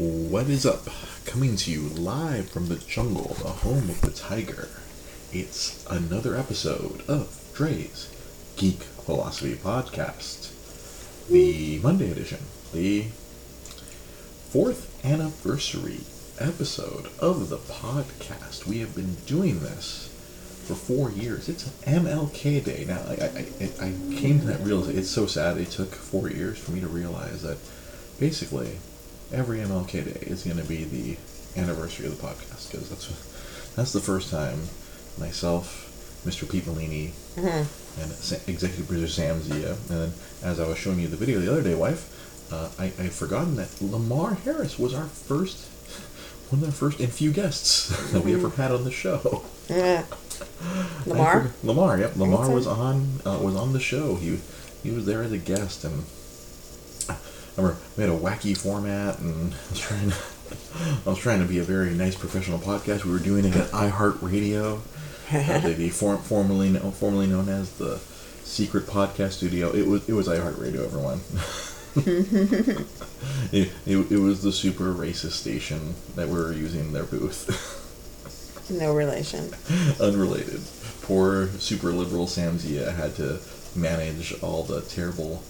What is up? Coming to you live from the jungle, the home of the tiger. It's another episode of Dre's Geek Philosophy Podcast, the Monday edition, the fourth anniversary episode of the podcast. We have been doing this for four years. It's MLK Day. Now, I, I, I came to that realization. It's so sad it took four years for me to realize that basically every MLK Day is going to be the anniversary of the podcast because that's that's the first time myself, Mr. Pete Molini, and Sa- executive producer Sam Zia, and then as I was showing you the video the other day, wife, uh, I I forgotten that Lamar Harris was our first one of the first and few guests that we ever had on the show. Yeah. Lamar? Lamar, yep. Lamar was on uh, was on the show. He he was there as a guest, and remember we had a wacky format, and I was trying to I was trying to be a very nice professional podcast. We were doing it at iHeartRadio, uh, the, the form, formerly kno- formerly known as the Secret Podcast Studio. It was it was iHeartRadio, everyone. it, it, it was the super racist station that we were using their booth. No relation. unrelated. Poor super liberal Sam Zia had to manage all the terrible,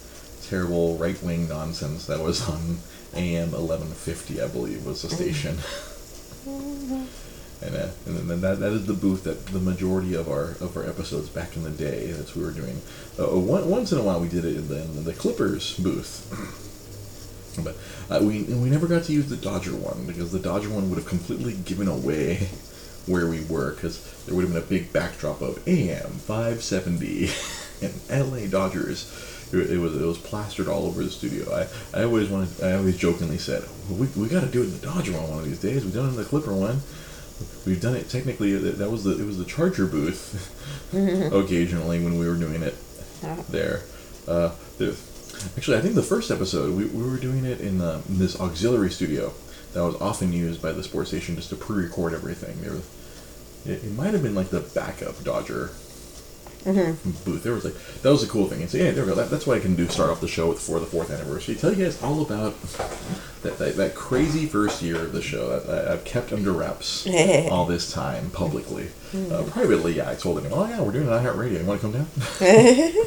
terrible right wing nonsense that was on AM eleven fifty, I believe, was the station. and uh, and then that, that is the booth that the majority of our of our episodes back in the day that's we were doing. Uh, one, once in a while we did it in the, in the Clippers booth. But uh, we we never got to use the Dodger one because the Dodger one would have completely given away where we were because there would have been a big backdrop of AM 570 and LA Dodgers. It, it was it was plastered all over the studio. I, I always wanted I always jokingly said we, we got to do it in the Dodger one one of these days. We've done it in the Clipper one. We've done it technically. That that was the it was the Charger booth. occasionally when we were doing it there. Uh, there actually, I think the first episode we, we were doing it in, uh, in this auxiliary studio that was often used by the sports station just to pre-record everything. There was, it, it might have been like the backup Dodger booth. There was like that was a cool thing. And so yeah, there we go. That, that's what I can do. Start off the show with for the fourth anniversary. Tell you guys all about that, that, that crazy first year of the show that I, I've kept under wraps all this time publicly. Uh, privately, yeah, I told him, oh yeah, we're doing an iHeartRadio. You want to come down?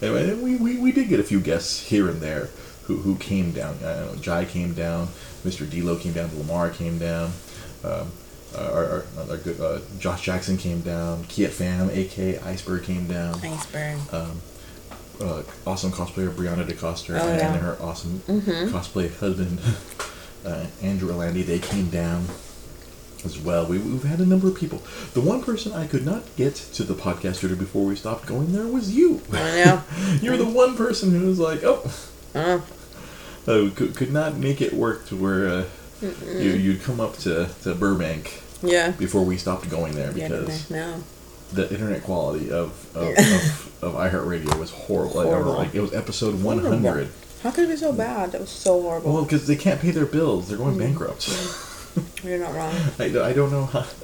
Anyway, and we, we, we did get a few guests here and there who, who came down. I know Jai came down, Mr. D'Lo came down, Lamar came down, um, our, our, our good uh, Josh Jackson came down, Kiet Fam, aka Iceberg came down, Iceberg. um, uh, awesome cosplayer Brianna DeCoster Oh, and yeah. her awesome cosplay husband uh, Andrew Alandi. They came down as well. We, we've had a number of people. The one person I could not get to the podcast studio before we stopped going there was you. I know. You're the one person who was like, oh, Uh, uh, could, could not make it work to where uh, you, you'd come up to, to Burbank yeah. before we stopped going there Yeah, because no. the internet quality of of, Yeah. of, of iHeartRadio was horrible. Like, Horrible. like, it was episode 100. How could it be so bad? That was so horrible. Well, because they can't pay their bills, they're Mm. going bankrupt. You're not wrong. I, I don't know how.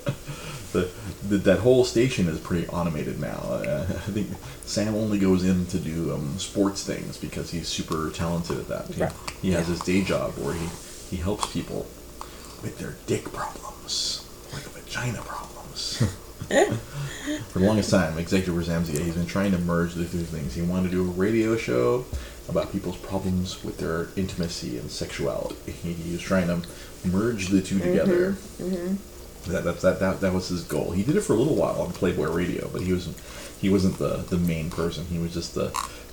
The, the, that whole station is pretty automated now. Uh, I think Sam only goes in to do um, sports things because he's super talented at that. He, Right. he has Yeah. his day job where he, he helps people with their dick problems vagina problems. For the longest time, Executive Sam Zia, he's been trying to merge the two things. He wanted to do a radio show about people's problems with their intimacy and sexuality. He, he was trying to merge the two together. That, that, that, that, that was his goal. He did it for a little while on Playboy Radio, but he wasn't he wasn't the, the main person. He was just the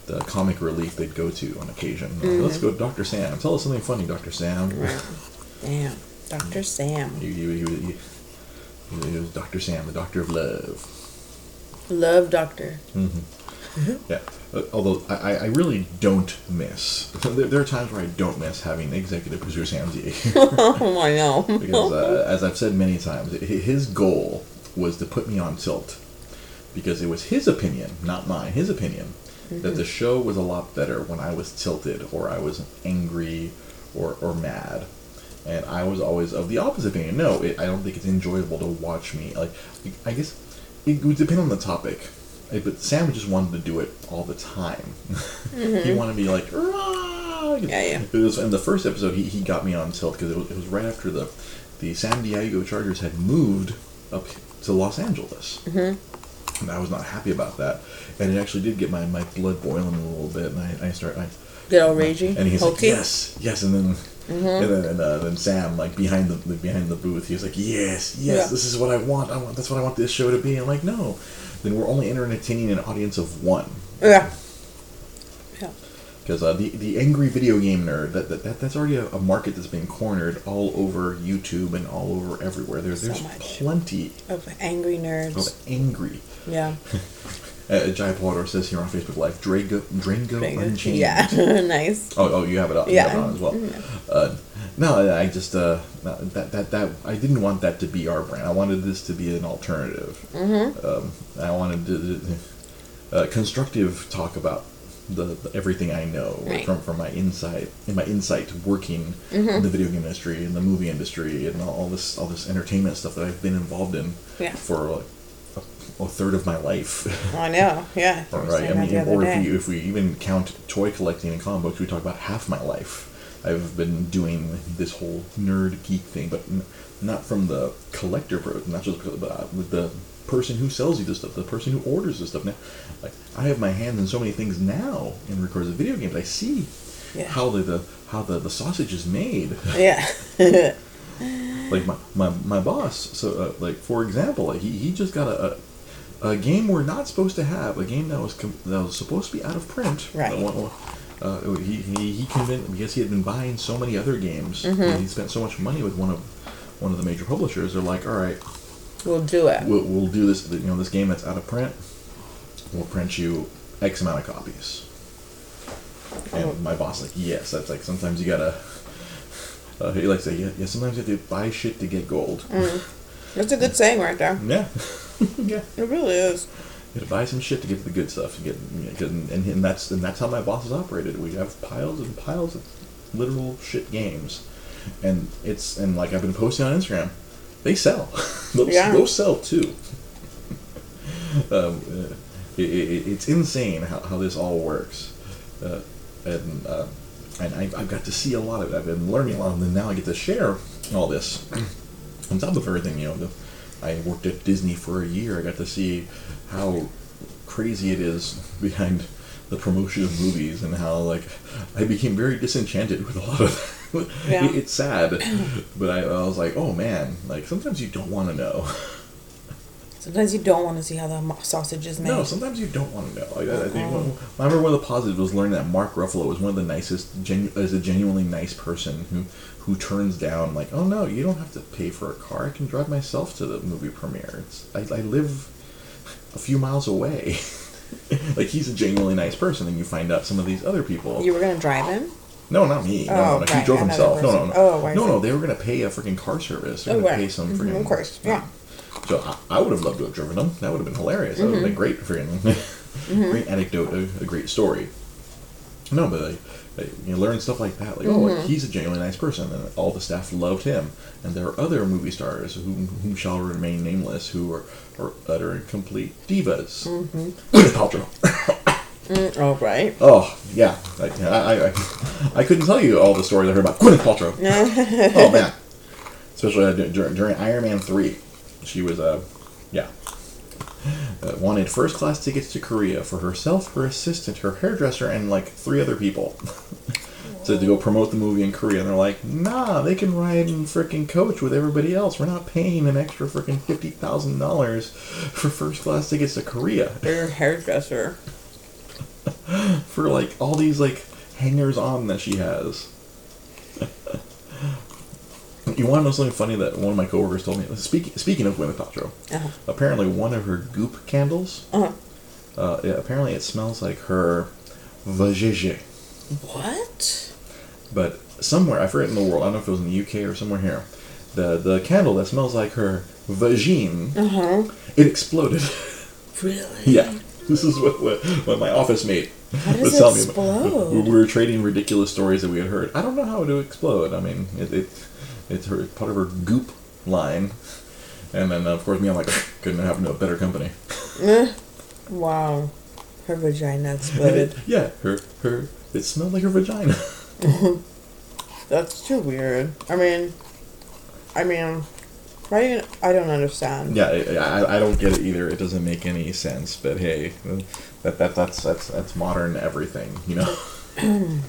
the comic relief they'd go to on occasion. Uh, Let's go to Dr. Sam. Tell us something funny, Dr. Sam. Right. Damn. Dr. Sam. He, he, he, he was Dr. Sam, the doctor of love. Love Doctor. Mm-hmm. Yeah. Uh, although I, I- really don't miss. There, there are times where I don't miss having executive producer Sam Z. oh, I know. because uh, as I've said many times, his goal was to put me on tilt because it was his opinion, not mine, his opinion that the show was a lot better when I was tilted or I was angry or, or mad. And I was always of the opposite opinion. No, it, I don't think it's enjoyable to watch me. Like, I guess it would depend on the topic. But Sam just wanted to do it all the time. he wanted to be like, "Rah!" ah. Yeah, yeah. It was in the first episode. He, he got me on tilt because it was, it was right after the the San Diego Chargers had moved up to Los Angeles. Mm-hmm. And I was not happy about that, and it actually did get my, my blood boiling a little bit, and I, I start I Get all ragey. and he's like, hokey. yes, yes, and then and then and, uh, then Sam like behind the behind the booth, he was like, yes, yes, Yeah. this is what I want. I want that's what I want this show to be. I'm like, no, then we're only entertaining an audience of one. Yeah. Yeah. Because uh, the the angry video game nerd that, that, that that's already a, a market that's being cornered all over YouTube and all over everywhere. There, So there's much. plenty Of angry nerds. of angry. Yeah. Uh, Jai Potter says here on Facebook Live, Drago, Drango Unchained. Yeah. nice. Oh, oh, you have it up. You Yeah. it on as well. Uh, no, I just uh, that that that I didn't want that to be our brand. I wanted this to be an alternative. Mm-hmm. Um, I wanted to, uh, constructive talk about the, the everything I know Right. from from my insight in my insight working in the video game industry and the movie industry and all, all this all this entertainment stuff that I've been involved in Yeah. for like a, third of my life. I know. Yeah. Right. I mean, or if we, if we even count toy collecting and comic books, we talk about half my life. I've been doing this whole nerd geek thing, but n- not from the collector, not just but uh, with the person who sells you this stuff, the person who orders this stuff. Now, like I have my hands in so many things now in regards to video games. I see Yeah. how the, the how the, the sausage is made. Yeah. like my, my, my boss so uh, like for example like he, he just got a, a a game we're not supposed to have a game that was com- that was supposed to be out of print Right. One- uh, he, he, he convinced because he had been buying so many other games Mm-hmm. and he spent so much money with one of one of the major publishers they're like all right we'll do it. we'll, we'll do this you know this game that's out of print we'll print you x amount of copies and Oh. my boss like yes that's like sometimes you gotta uh, he likes to say yeah, yeah sometimes you have to buy shit to get gold That's a good saying right there. yeah yeah It really is. you gotta buy some shit to get to the good stuff. You get, you and, and that's and that's how my bosses operated. We have piles and piles of literal shit games, and it's and like I've been posting on Instagram, they sell. those, Yeah. those sell too. um, uh, it, it, it's insane how, how this all works, uh, and uh, and I, I've got to see a lot of it. I've been learning a lot, and then now I get to share all this on top of everything. You know, the, I worked at Disney for a year. I got to see how crazy it is behind the promotion of movies and how like I became very disenchanted with a lot of. Yeah. it's sad, but I, I was like, oh man, like sometimes you don't want to know. Sometimes you don't want to see how the sausage is made. No, sometimes you don't want to know. Like, I, I think one, I remember one of the positives was learning that Mark Ruffalo was one of the nicest, genu- is a genuinely nice person who who turns down like, oh no, you don't have to pay for a car. I can drive myself to the movie premiere. It's I, I live a few miles away. like he's a genuinely nice person, and you find out some of these other people. You were gonna drive him? No, not me. Oh, no, no. He right, drove another himself. No, no, no. Oh, no, no. They were gonna pay a freaking car service. They're Oh, gonna right. pay some Mhm, freaking. of course, yeah. So I, I would have loved to have driven them. That would have been hilarious. That would have been Mm-hmm. great freaking great anecdote, a, a great story. No, but like, like, you learn stuff like that. Like, oh, Mm-hmm. like, he's a genuinely nice person, and all the staff loved him. And there are other movie stars whom, whom shall remain nameless who are, are utter and complete divas. Mm-hmm. Paltrow. Mm, oh, right. Oh yeah, I, I, I, I couldn't tell you all the stories I heard about Gwyneth Paltrow. oh man, especially uh, during, during Iron Man three, she was uh, yeah, uh, wanted first class tickets to Korea for herself, her assistant, her hairdresser, and like three other people. So to go promote the movie in Korea, and they're like, "Nah, they can ride in freaking coach with everybody else. We're not paying an extra freaking fifty thousand dollars for first class tickets to Korea." Your hairdresser. for like all these like hangers on that she has. you want to know something funny that one of my coworkers told me? Speaking speaking of Gwyneth Paltrow, Uh-huh. apparently one of her goop candles, Uh-huh. uh, yeah, apparently it smells like her vagege. What? But somewhere I forget in the world, I don't know if it was in the UK or somewhere here, the the candle that smells like her vagine, Uh-huh. it exploded. Really? Yeah. This is what, what, what my office mate How does was it telling me. We were trading ridiculous stories that we had heard. I don't know how it would explode. I mean, it, it it's her part of her goop line, and then of course me, I'm like, couldn't happen to a better company. Eh. Wow. Her vagina exploded. yeah, her her it smelled like her vagina. That's too weird. I mean, I mean, right? I don't understand. Yeah, I, I, I don't get it either. It doesn't make any sense. But hey, that, that that's that's that's modern everything, you know.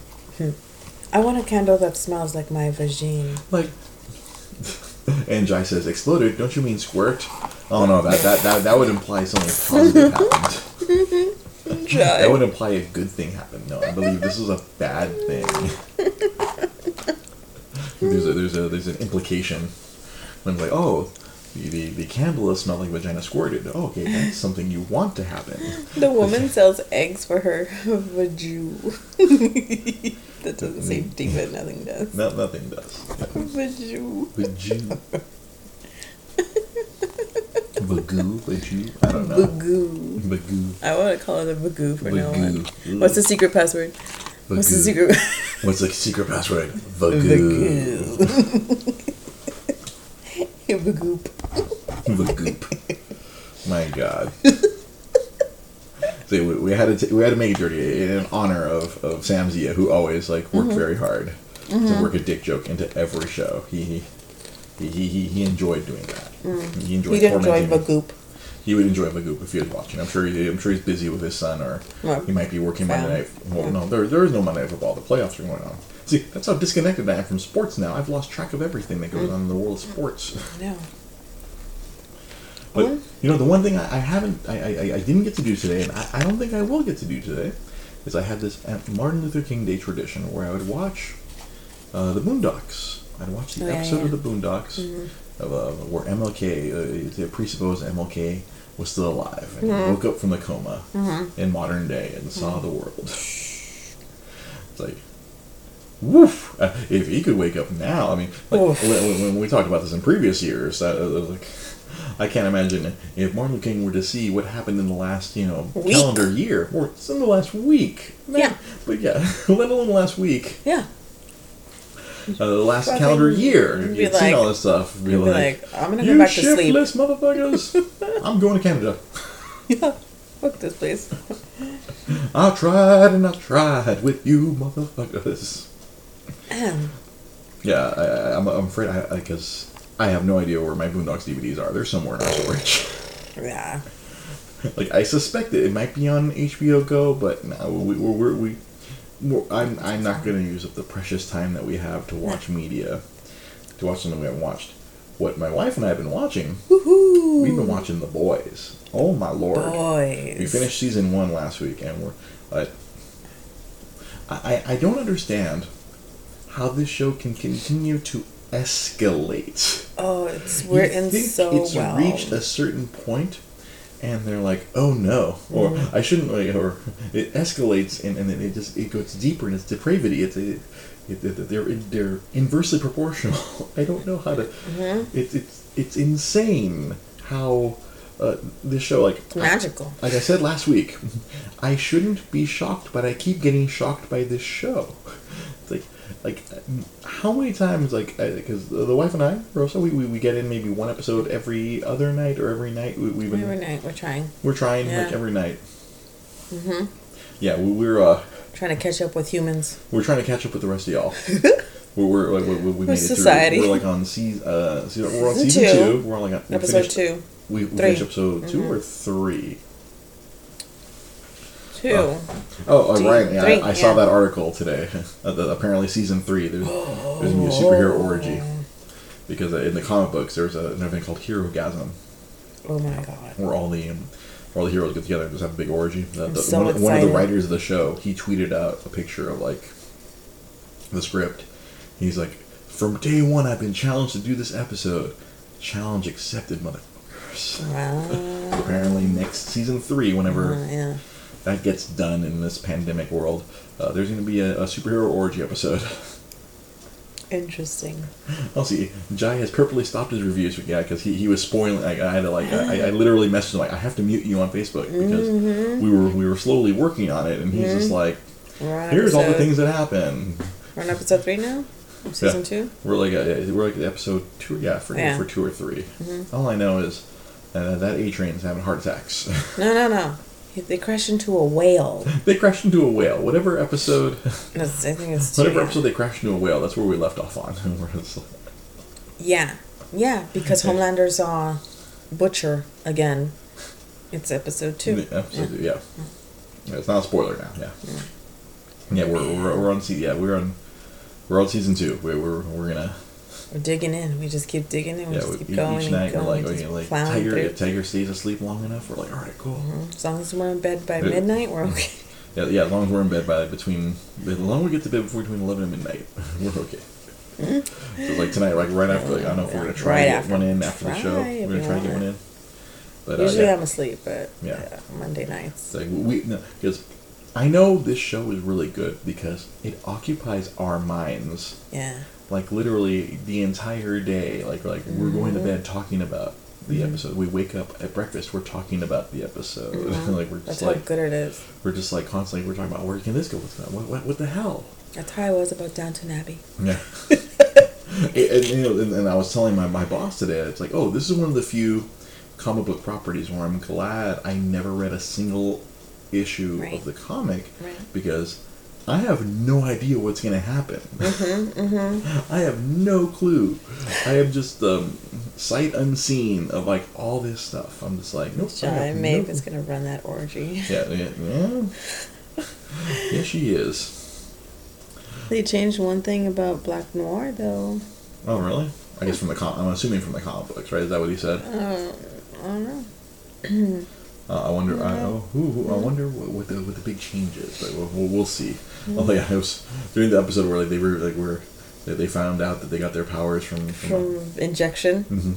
I want a candle that smells like my vagine. like, and Jai says, "Exploded? Don't you mean squirt?" Oh no, that that that, that would imply something positive happened. That would imply a good thing happened. No, I believe this is a bad thing. there's a there's a there's an implication when it's like, oh, the the, the candle smelled like vagina squirted. Oh, okay, that's something you want to happen. The woman sells eggs for her vaju. That doesn't seem deep, but nothing does. No, nothing does. Vaju. Vagoo. Vagoo, vagoo. I don't know. Vagoo. Vagoo. I want to call it a vagoo for now on. What's the secret password? What's the secret? What's the secret password? Vagoo. Vagoop. Vagoop. My God. So we, we had to t- we had to make it dirty in honor of, of Sam Zia, who always like worked Mm-hmm. very hard to work a dick joke into every show. He he he, he, he enjoyed doing that. He enjoyed He did enjoy tormenting me. Vagoop. He would enjoy Vagoop if he was watching. I'm sure he, I'm sure he's busy with his son, or Well, he might be working Monday night. Well, no, there, there is no Monday night football. The playoffs are going on. See, that's how disconnected I am from sports now. I've lost track of everything that Mm. goes on in the world of sports. No. But Mhm. you know, the one thing I, I haven't, I, I, I didn't get to do today, and I, I don't think I will get to do today, is I had this Martin Luther King Day tradition where I would watch uh, the Boondocks. I'd watch the Oh, episode yeah. Mm-hmm. of the Boondocks of, uh, where MLK, uh, presupposed MLK was still alive and Mm-hmm. woke up from the coma in modern day and saw the world. It's like, woof! Uh, if he could wake up now, I mean, like, when, when, when we talked about this in previous years, that, uh, like, I can't imagine if Martin Luther King were to see what happened in the last, you know, Week. calendar year, or it's in the last week. Yeah. But yeah, let alone the last week, Yeah. uh, the last calendar year. you'd You'd be seen like- all this stuff. Be be like, like, I'm gonna go back to sleep. shiftless motherfuckers. I'm going to Canada. Yeah. Fuck this place. I tried and I tried with you motherfuckers. Ahem. Yeah, I, I, I'm, I'm afraid I because I, have no idea where my Boondocks DVDs are. They're somewhere in our storage. yeah. like I suspect that it might be on HBO Go, but no, we we're, we're, we. We're, I'm I'm not going to use up the precious time that we have to watch media, to watch something we haven't watched. What my wife and I have been watching, Woohoo. we've been watching The Boys. Oh my lord! Boys. We finished season one last week, and we're. Uh, I I don't understand how this show can continue to escalate. Oh, it's we're You in think so it's well. reached a certain point, and they're like, "Oh no," or Mm. "I shouldn't," like, or it escalates, and, and then it just it goes deeper in its depravity. It's a, it, it, they're they're inversely proportional. I don't know how to. Mm-hmm. It's it's it's insane how uh, this show like It's magical. like I said last week, I shouldn't be shocked, but I keep getting shocked by this show. Like, how many times, like, because the wife and I, Rosa, we, we, we get in maybe one episode every other night or every night. We, we've been, Every night we're trying. we're trying like every night. Mm-hmm. Yeah, we, we're uh, Trying to catch up with humans. we're trying to catch up with the rest of y'all. we're, we're like we, we made it through. We're like on season uh, season, we're on Season season two. two. We're on like on, Episode finished- two. We, we Three. finished episode 2 Mhm. or three. Two. Oh. Oh, Two, right. Yeah, three, I, I saw that article today. Uh, the, apparently, season three, there's, there's gonna be a superhero orgy because in the comic books, there's a, an event called Herogasm, Oh my god. where all the um, where all the heroes get together and just have a big orgy. The, the- so one, one of the writers of the show, he tweeted out a picture of like the script. He's like, "From day one, I've been challenged to do this episode. Challenge accepted, motherfuckers." Wow. Apparently, next season three, whenever Uh, yeah. That gets done in this pandemic world, uh, there's going to be a, a superhero orgy episode. Interesting. I'll see. Jai has purposely stopped his reviews, yeah, because he, he was spoiling. Like, I had to like, I, I literally messaged him like, I have to mute you on Facebook because Mm-hmm. we were we were slowly working on it, and he's just like, here's all the things that happen. We're on episode three now? Season two? We're like, uh, we're like episode two, yeah, for Yeah. Mm-hmm. for two or 3 All I know is uh, that A-Train's having heart attacks. No, no, no. They crash into a whale. They crash into a whale. Whatever episode, That's, I think it's two, whatever yeah. episode they crashed into a whale, that's where we left off on. We're just like- Yeah, yeah, because Homelander's uh, butcher again. It's episode two. Episode, yeah. Yeah, It's not a spoiler now. Yeah. Yeah, we're, we're, we're on yeah we're on we're on season two. We're we're, we're gonna We're digging in. We just keep digging in. We yeah just we, keep each going and night we're going. like we okay like Tiger through. if Tiger stays asleep long enough we're like all right cool Mhm. As long as we're in bed by midnight, we're okay. yeah yeah as long as we're in bed by like, between as long as we get to bed before between eleven and midnight we're okay. So like tonight like right after like I don't know if we're gonna try Right to get after. one in after the show we're gonna try to get one in. But uh, Usually yeah. I'm asleep, but Yeah. yeah, Monday nights. It's like we no because I know this show is really good because it occupies our minds Yeah. Like literally the entire day. Like like we're going Mm-hmm. to bed talking about the episode. We wake up at breakfast, we're talking about the episode. like we're Mm-hmm. That's just how like good it is. we're just like constantly we're talking about where can this go? What's that? What, what what the hell? That's how I was about Downton Abbey. Yeah. and, and, you know, and, and I was telling my, my boss today, it's like, oh, this is one of the few comic book properties where I'm glad I never read a single issue Right. of the comic Right. because I have no idea what's going to happen. Mm-hmm, I have no clue. I am just um, sight unseen of like all this stuff. I'm just like, nope. I Shy have Maeve no- is gonna run that orgy. Yeah, yeah, yeah. yeah, she is. They changed one thing about Black Noir though. Oh, really? I guess from the com- I'm assuming from the comic books, right? Is that what he said? Uh, I don't know. Uh, I wonder. I, oh, who, who, I wonder what, what the what the big change is. But we'll, we'll, we'll see. Oh yeah, it was during the episode where like they were like were they, they found out that they got their powers from. from, From injection, Mhm.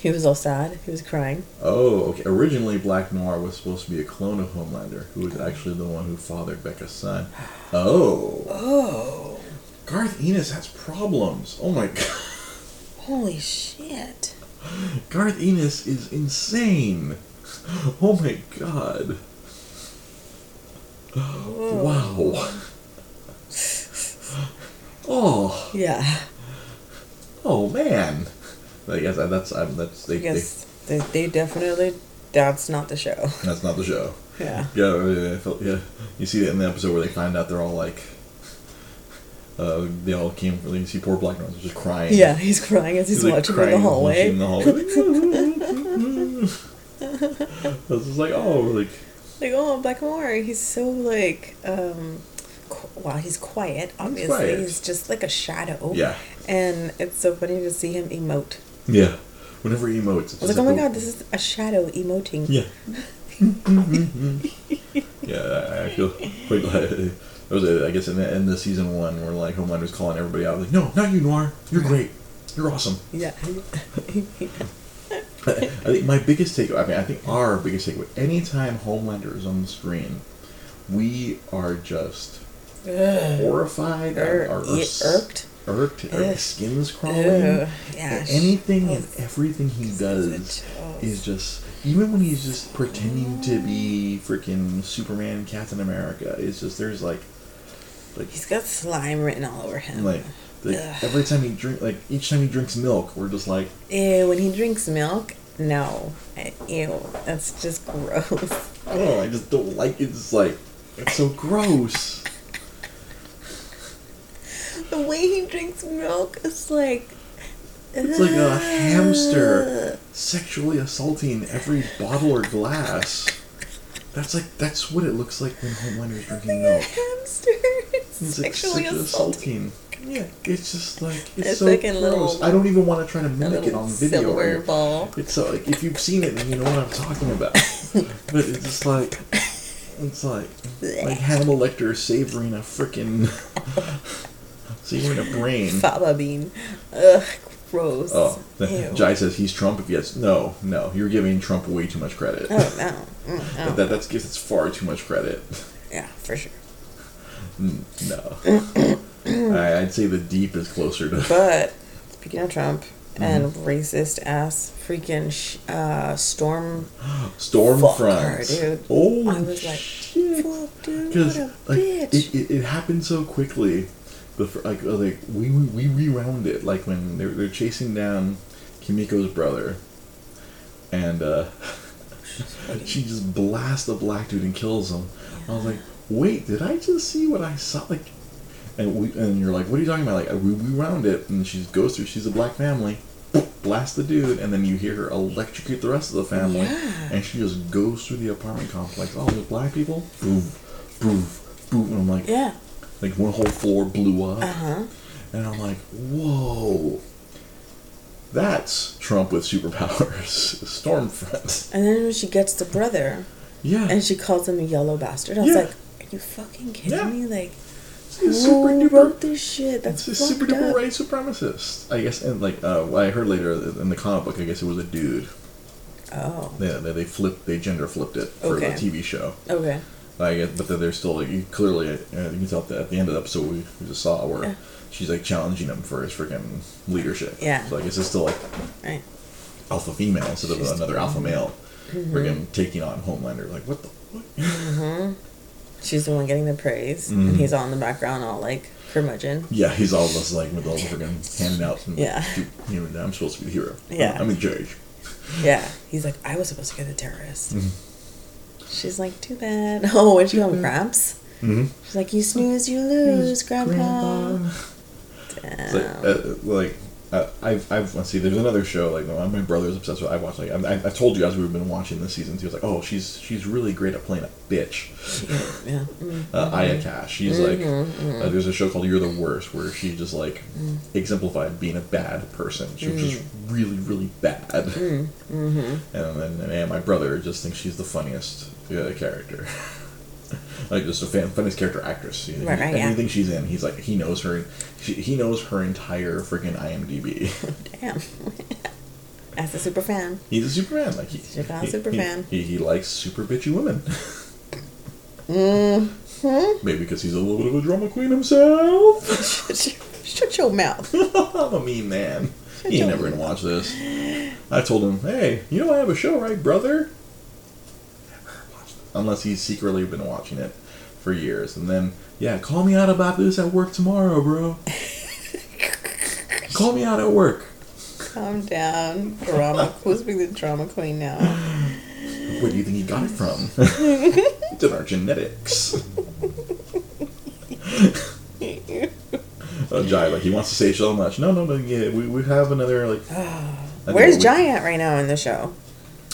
he was all sad. He was crying. Oh, okay. Originally, Black Noir was supposed to be a clone of Homelander, who was actually the one who fathered Becca's son. Oh, Oh, Garth Ennis has problems. Oh my god, holy shit! Garth Ennis is insane. Oh my god. Wow. Oh, Yeah, oh man. I guess that- that's um, that's they, I guess they, they definitely. That's not the show. that's not the show. Yeah. Yeah, yeah, I felt, yeah. You see that in the episode where they find out they're all like, uh, they all came. You see poor Black Noir just crying. Yeah, he's crying as he's, like, watching in crying, the hallway. in the hallway. I was just like, oh, like, Like, oh, Black Noir, he's so like, um, qu- well, he's quiet. Obviously, quiet. he's just like a shadow. Yeah. And it's so funny to see him emote. yeah. Whenever he emotes, it's I was just like, oh my god, this is a shadow emoting. Yeah. yeah, I- feel quite glad. It was, I guess, in the end of season one, where like Homelander's calling everybody out, like, no, not you, Noir. You're great. You're awesome. Yeah. I think my biggest takeaway, I mean, I think our biggest takeaway, anytime Homelander is on the screen, we are just Ugh. horrified, Ir- our, our, s- irked. irked, our skin's crawling. Yeah. Anything and everything he does is just, even when he's just pretending to be freaking Superman, Captain America, it's just, there's like, like, He's got slime written all over him. like, like every time he drink, like each time he drinks milk, we're just like, Ew, when he drinks milk, no. Ew, that's just gross. oh, I just don't like it. It's like, it's so gross. The way he drinks milk is like. It's like a hamster sexually assaulting every bottle or glass. That's like that's what it looks like when Homelander's drinking milk. hamster. It's He's like sexually sexually assaulting. assaulting. Yeah, it's just like it's, It's so like gross. little- I don't even want to try to mimic it on video. silver ball. It's so like if you've seen it, then you know what I'm talking about. but it's just like it's like like Hannibal Lecter savoring a freaking savoring a brain. Faba bean. Ugh, gross. Oh, Ew. Jai says he's Trump. If yes, no, no, you're giving Trump way too much credit. Oh no. Mm, no. that, that that's that's far too much credit. yeah, for sure. Mm, No, I, I'd say the deep is closer to. But speaking of Trump and Mm-hmm. racist ass freaking sh- uh, storm, her, dude. Oh, I was like, shit. fuck, dude, Because what a like bitch. it, it, it happened so quickly. The fir- like uh, like we we, we rewound it like when they're they're chasing down Kimiko's brother, and uh, she just blasts the black dude and kills him. I was like, wait, did I just see what I saw? Like, and we and you're like, what are you talking about? Like, we we round it, and she goes through. She's a black family. Blast the dude, and then you hear her electrocute the rest of the family, Yeah. and she just goes through the apartment complex. Oh, there's black people. Boom, boom, boom. And I'm like, Yeah. like one whole floor blew up. Uh huh. And I'm like, whoa. That's Trump with superpowers. Stormfront. And then when she gets the brother, Yeah. and she calls him a yellow bastard, I was Yeah. like, "Are you fucking kidding Yeah. me? Like, who super duper. wrote this shit? That's It's a super duper up." white supremacist. I guess, and like, uh, what I heard later in the comic book, I guess it was a dude. Oh. They, they, they flipped, they gender flipped it for Okay. the TV show. Okay. I guess, but then they're still like, clearly, uh, you can tell at the, at the end of the episode we, we just saw where Yeah. she's like challenging him for his freaking leadership. Yeah. So I guess it's still like Right. alpha female instead of another alpha male. Mm-hmm. Freaking taking on Homelander. Like, what the fuck? She's the one getting the praise, Mhm. and he's all in the background, all like curmudgeon. Yeah, he's all just like with all the freaking handing out. And, Yeah. "Dude, You know, I'm supposed to be the hero. Yeah. I'm, I'm in charge. Yeah. He's like, I was supposed to get the terrorist. Mhm. She's like, too bad. Oh, when she called him cramps. Mm-hmm. She's like, you snooze, you lose, Grandpa. It's Damn. like, uh, like uh, I've, I've let's see. There's another show like my my brother's obsessed with. I watched like I, I told you as we've been watching this season. He was like, oh, she's she's really great at playing a bitch. yeah. Mm. Uh, Aya Cash. She's like, Mhm, uh, there's a show called You're the Worst where she just like Mm. exemplified being a bad person. She was just really really bad. Mm. Mm-hmm. And then and my brother just thinks she's the funniest uh, character. like just a fan, funniest character actress. You know, Right, right, yeah. anything she's in, he's like he knows her. She, he knows her entire freaking IMDb. Damn. As a super fan. He's a super fan. Like he, he- super he- fan. He, he likes super bitchy women. Mm-hmm. Maybe because he's a little bit of a drama queen himself. Shut your mouth. I'm a mean man. He ain't never gonna watch this. I told him, hey, you know I have a show, right, brother? Never watched it. Unless he's secretly been watching it for years. And then, yeah, call me out about this at work tomorrow, bro. call me out at work. Calm down. Drama. Who's being the drama queen now? Where do you think he got it from? it's in our genetics. Oh, Jai, like he wants to say so much. No, no, no. Yeah, we, we have another like. Where's we- Giant right now in the show?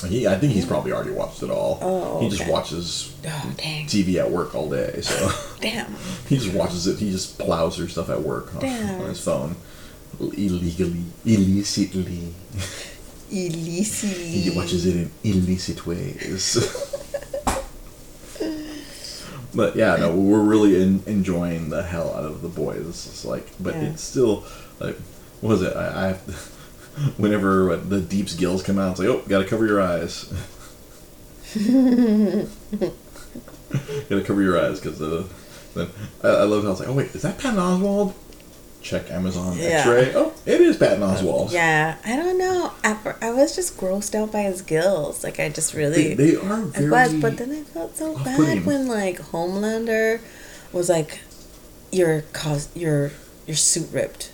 He, I think he's probably already watched it all. Oh, he just okay. watches Oh. TV at work all day, so Damn. he just watches it. He just plows through stuff at work Damn. on his phone, illegally, illicitly. Illicitly. He watches it in illicit ways. but yeah, no, we're really in, enjoying the hell out of the boys. It's like, but Yeah. it's still like, what was it? I, I have to, whenever what, the deep's gills come out, it's like, oh, gotta cover your eyes. gotta cover your eyes because the. Uh, then I, I love how it's like, oh wait, is that Patton Oswalt? Check Amazon Yeah. X-ray. Oh, it is Patton uh, Oswalt. Yeah, I don't know. I, I was just grossed out by his gills. Like I just really. they are I was, but then I felt so bad when like Homelander was like, your cos your your suit ripped.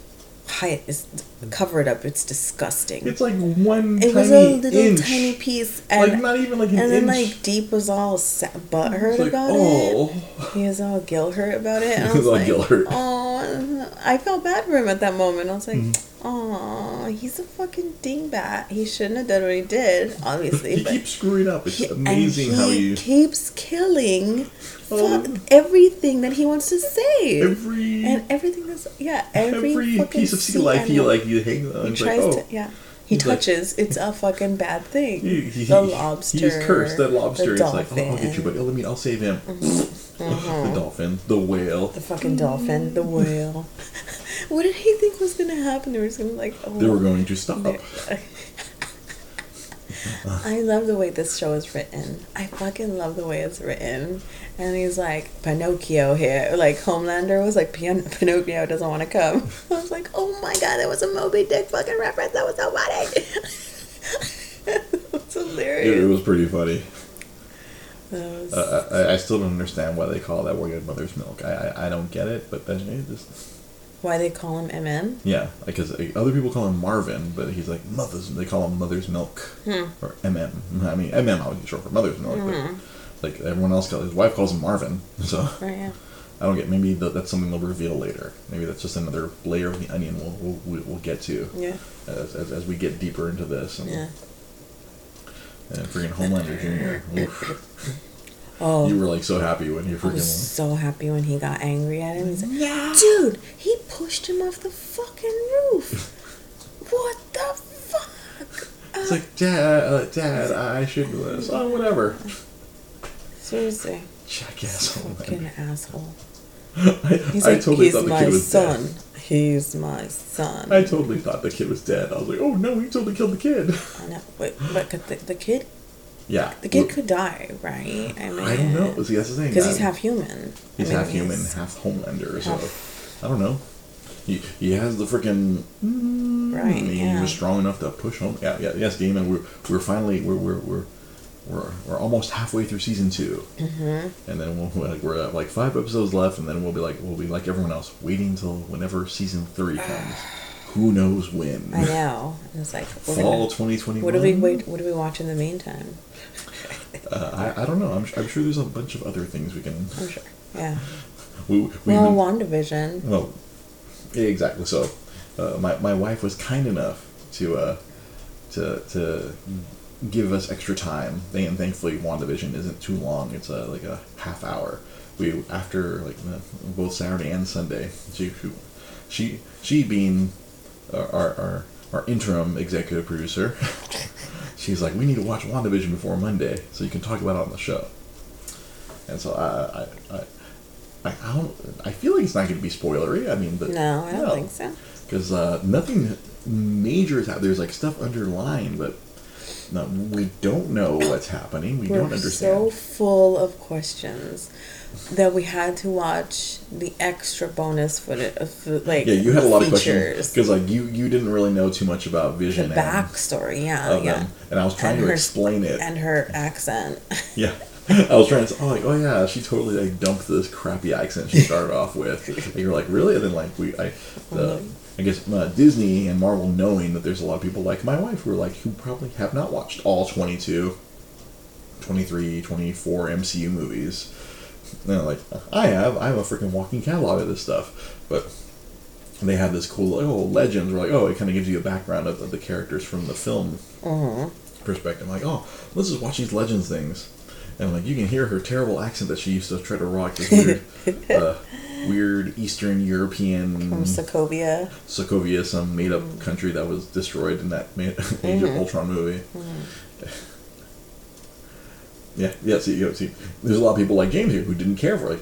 Hide is covered up. It's disgusting. It's like one it tiny was a little inch. tiny piece, and like not even like an and then inch. like Deep was all sa- butthurt It's like, about oh. it. He was all guilt hurt about it. And I He was was all like, gill hurt. oh, I felt bad for him at that moment. I was like, Mm-hmm. Oh, he's a fucking dingbat. He shouldn't have done what he did, obviously. he but keeps screwing up. It's he- amazing and how he you keeps killing fuck oh. everything that he wants to save. every and everything that's yeah, every, every, piece of sea life he like you hang on. he tries like, oh, to yeah. He He's like- touches. it's a fucking bad thing. He, he, the he- lobster. He's cursed. That lobster. The It's like, oh, I'll get you, dolphin, buddy. Oh, let me. I'll save him. Mm-hmm. the dolphin. The whale. The fucking dolphin. The whale. what did he think was gonna happen? They were gonna like. Oh, They were going to stop. I love the way this show is written. I fucking love the way it's written. And he's like Pinocchio here, like Homelander was like Pin- Pinocchio doesn't want to come. I was like, oh my god, that was a Moby Dick fucking reference. That was so funny. It's It, it was pretty funny. Was- Uh, I, I still don't understand why they call that warrior mother's milk. I, I I don't get it, but then it just Why they call him MM? Yeah, because other people call him Marvin, but he's like mother's. They call him Mother's Milk Hmm. or MM. I mean MM I would obviously short for Mother's Milk. But like everyone else calls his wife calls him Marvin. So Right. Yeah. I don't get. Maybe th- that's something they'll reveal later. Maybe that's just another layer of the onion we'll we'll, we'll- get to Yeah. as, as, as we get deeper into this. And, Yeah. and freaking Homelander Jr. Oof. Oh. You were like so happy when you I was so happy when he got angry at him. He's like, dude, he pushed him off the fucking roof. what the fuck? It's like, Dad, uh, Dad, I should do this. Oh, whatever. Seriously, Jackass fucking Homelander. asshole. I, He's I like, totally he's thought the my kid was son. dead. He's my son. I totally thought the kid was dead. I was like, oh no, he totally killed the kid. I know, but, but the, the kid, Yeah. the kid could die, right? I mean, I don't know. See, that's the thing. because he's half human. He's I mean, half human, he's- half Homelander. So I don't know. He, he has the freaking Right, I He yeah. was strong enough to push home. Yeah, yeah, yes, game, and we're we're finally we're we're we're we're, we're almost halfway through season 2 mm-hmm. and then we'll, we're like we're at like five episodes left, and then we'll be like we'll be like everyone else, waiting until whenever season three comes. Who knows when? I know. It's like, Fall twenty twenty one. what do we wait? What do we watch in the meantime? Uh, I, I don't know. I'm, I'm sure there's a bunch of other things we can. I'm sure. Yeah. We, we've Well, been- WandaVision. Well, exactly. So, uh, my my wife was kind enough to uh, to to give us extra time, and thankfully, WandaVision isn't too long. It's uh, like a half hour. We after like both Saturday and Sunday. She she she being our our, our, interim executive producer. She's like, we need to watch WandaVision before Monday, so you can talk about it on the show. And so I, I, I, I, I don't. I feel like it's not going to be spoilery. I mean, but No, I don't think so. Because uh, nothing major is happening. There's like stuff underlined, but no, we don't know what's happening. We We're don't understand. so full of questions that we had to watch the extra bonus footage of like yeah, you had a lot of questions because like you you didn't really know too much about the Vision and backstory, yeah, yeah, them, and I was trying And to her- explain it. and her accent. Yeah. I was trying to say, oh, like, oh yeah, she totally like dumped this crappy accent she started off with. And you're like, really? And then like we, I, the, I guess uh, Disney and Marvel knowing that there's a lot of people like my wife who are like who probably have not watched all 22, 23, 24 MCU movies. And they're like, I have. I have a freaking walking catalog of this stuff. But they have this cool, like, oh, legends. Where like, oh, it kind of gives you a background of, of the characters from the film perspective. I'm like, oh, let's just watch these legends things. And like, you can hear her terrible accent that she used to try to rock this weird, uh, weird Eastern European From Sokovia. Sokovia, some made-up country that was destroyed in that Age Mm-hmm. of Ultron movie. Yeah, yeah. See, you know, see, there's a lot of people like James here who didn't care for it.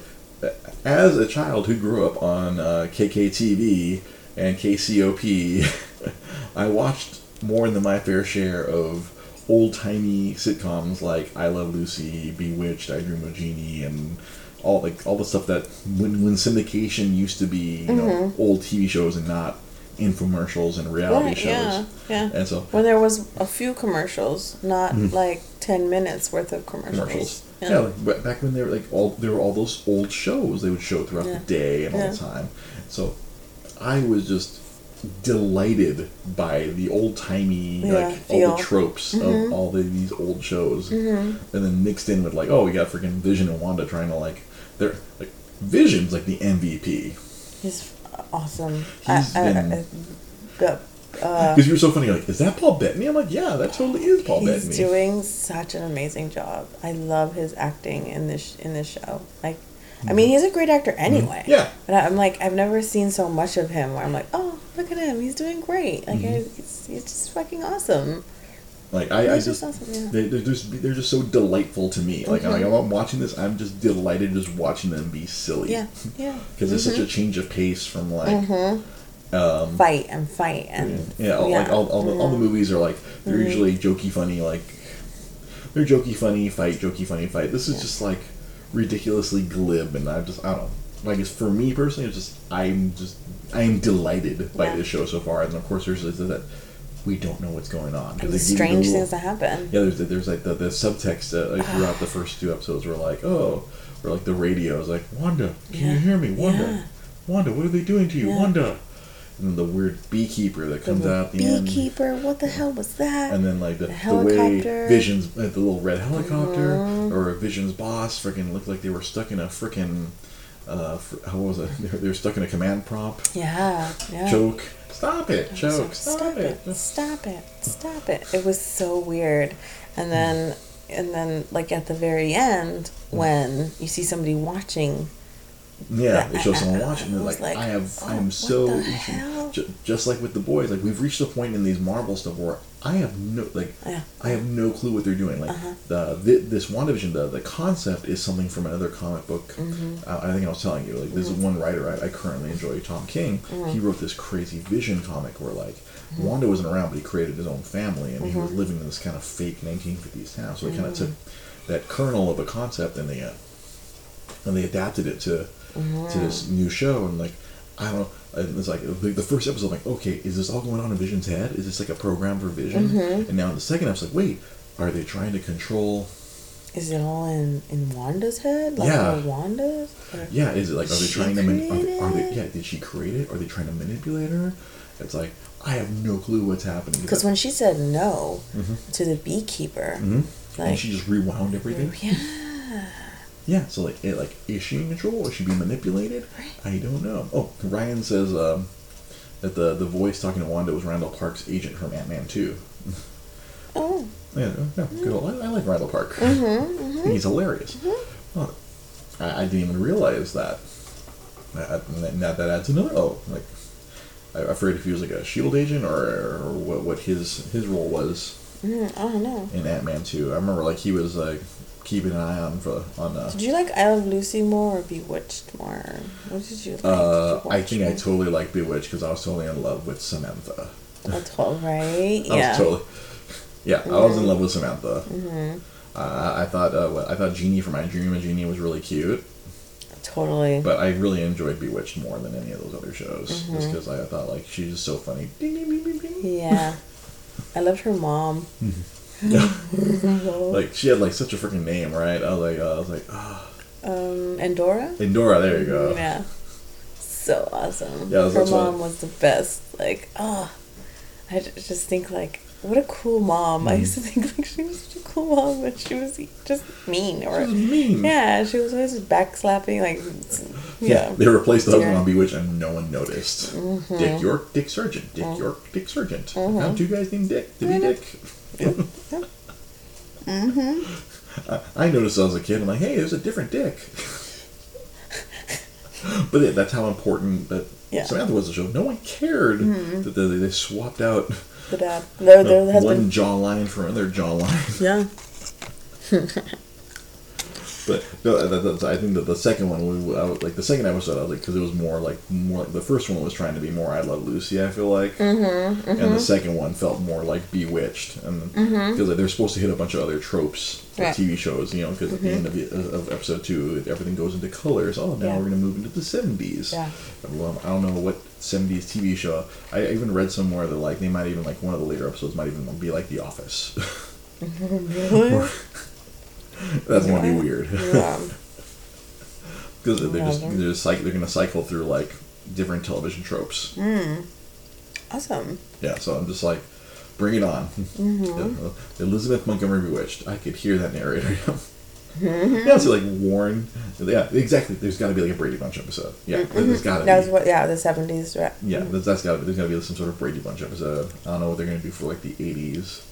As a child who grew up on uh, KTTV and KCOP, I watched more than my fair share of old timey sitcoms like I Love Lucy, Bewitched, I Dream of Jeannie, and all like all the stuff that when when syndication used to be you know old TV shows and not infomercials and reality Right, shows. yeah, yeah. And so When there was a few commercials, not like ten minutes worth of commercials. Mm-hmm. commercials. Yeah, like back when they were like all there were all those old shows they would show throughout Yeah. the day and all the time. So I was just delighted by the old timey Yeah, like all feel. Mm-hmm. the tropes of all the, these old shows, and then mixed in with like oh we got freaking Vision and Wanda trying to like they're like Vision's like the MVP He's awesome. He's I, I, been- I, uh, because you were so funny like is that Paul Bettany I'm like yeah that totally is Paul he's Bettany He's doing such an amazing job. I love his acting in this in this show. Like, I mean, he's a great actor anyway. Mm-hmm. Yeah. But I'm like, I've never seen so much of him where I'm like, oh, look at him, he's doing great. Like, Mm-hmm. I, he's, he's just fucking awesome. Like I, I just, just awesome, yeah. they, they're just they're just so delightful to me. Like, like I'm watching this, I'm just delighted just watching them be silly. Yeah, yeah. because it's such a change of pace from like um, Fight and fight and yeah, all, like all, all, the, all the movies are like they're Mm-hmm. usually jokey funny like they're jokey funny fight jokey funny fight. This is just like ridiculously glib, and I just I don't know. like it's for me personally. It's just I'm just I am delighted by Yeah. this show so far, and of course there's that we don't know what's going on. 'Cause and they the strange little- things that happen. yeah, there's there's like the, the subtext uh, like throughout the first two episodes were like, oh, or like the radio is like, Wanda, can Yeah. you hear me, Wanda? Yeah. Wanda, what are they doing to you, Yeah. Wanda? And the weird beekeeper that comes The out the end. beekeeper. What the hell was that? And then like the, The the, way. Mm-hmm. Vision's uh, the little red helicopter or Vision's boss freaking looked like they were stuck in a freaking uh fr- how was it? They were, they were stuck in a command prompt. yeah, yeah. Choke. Stop it. Choke. Stop, Stop, it. it. Stop it. Stop it. It was so weird. And then and then like at the very end when you see somebody watching Yeah, it shows someone watching. They're like, like, I have, oh, I am so, the hell? ju- just like with the boys. Like we've reached a point in these Marvel stuff where I have no, like, Yeah. I have no clue what they're doing. Like Uh-huh. the, this WandaVision, the the concept is something from another comic book. Mm-hmm. Uh, I think I was telling you. Like this is one writer I, I currently enjoy, Tom King. Mm-hmm. He wrote this crazy Vision comic where like Wanda wasn't around, but he created his own family, and he was Mm-hmm. living in this kind of fake 1950s town. So he kind of took that kernel of a concept and they uh, and they adapted it to to this new show and like I don't know it's like the, first episode I'm like okay is this all going on in Vision's head is this like a program for Vision Mm-hmm. and now in the second episode like wait are they trying to control is it all in in Wanda's head? Like Yeah. Wanda's? Or- yeah is it like are they trying to man- are, they, are they yeah did she create it are they trying to manipulate her it's like I have no clue what's happening Because when she said no to the beekeeper, Mhm. like and she just rewound everything yeah, Yeah, so like, it, like, is she in control? Is she being manipulated? I don't know. Oh, Ryan says um, that the the voice talking to Wanda was Randall Park's agent from Ant Man Two. oh, Yeah, yeah, good. old- I, I like Randall Park. Mm-hmm, think he's hilarious. Oh, I, I didn't even realize that. That, that, that adds another. Oh, like I, I forget if he was like a Shield agent or, or what, what his his role was mm, I don't know. in Ant Man Two. I remember like he was like keeping an eye on for on. Uh, Did you like I Love Lucy more or Bewitched more? What did you like? Uh, Did you I think I totally like Bewitched because I was totally in love with Samantha. Oh, totally right. I Yeah. was totally, yeah, I was in love with Samantha. Mm-hmm. Uh, I thought, uh, what- I thought Jeannie from My Dream of Jeannie was really cute, Totally. but I really enjoyed Bewitched more than any of those other shows, Mm-hmm. just because I thought like she's just so funny. Ding, ding, ding, ding, ding. yeah. I loved her mom. Like she had like such a freaking name, right? I was like, uh, I was like, ah, Um, Endora? Endora. There you go. Yeah. So awesome. Yeah, her mom was the best. Like, oh, I just think like, what a cool mom. I used to think like she was such a cool mom, but she was just mean. Or She was mean. yeah, she was always backslapping. Like, Yeah, yeah. they replaced the husband Dear. on Bewitched and no one noticed. Mm-hmm. Dick York, Dick Sargent, Dick York, Dick Sargent. Now two guys named Dick to be Dick. Mm-hmm. I, I noticed as a kid, I'm like, hey, there's a different Dick. but it, that's how important that Yeah. Mm-hmm. Samantha was the show. No one cared that they, they swapped out The dad, the, the one husband. jawline for another jawline. Yeah. But no, that, I think that the second one, we, I, was- like the second episode, I was like, because it was more like more. Like, the first one was trying to be more "I Love Lucy," I feel like, mm-hmm, mm-hmm. and the second one felt more like "Bewitched," and because mm-hmm. like, they're supposed to hit a bunch of other tropes of Right. TV shows, you know, because at the mm-hmm. end of, the, of episode two, everything goes into colors. Oh, now Yeah. we're gonna move into the seventies. Yeah. Well, I don't know what seventies TV show. I even read somewhere that like they might even like one of the later episodes might even be like The Office. Really? That's gonna be weird. yeah. Because they're just they're just like they're gonna cycle through like different television tropes. Mm. Awesome. Yeah, so I'm just like, bring it on. Mm-hmm. Elizabeth Montgomery Bewitched. I could hear that narrator. Mm-hmm. yeah, so like Warren. Yeah, exactly. There's got to be like a Brady Bunch episode. Yeah, there's got to Mm-hmm. That was be. what, yeah, the seventies, right? Yeah, that's, that's got to be. There's got to be some sort of Brady Bunch episode. I don't know what they're gonna do for like the 80s.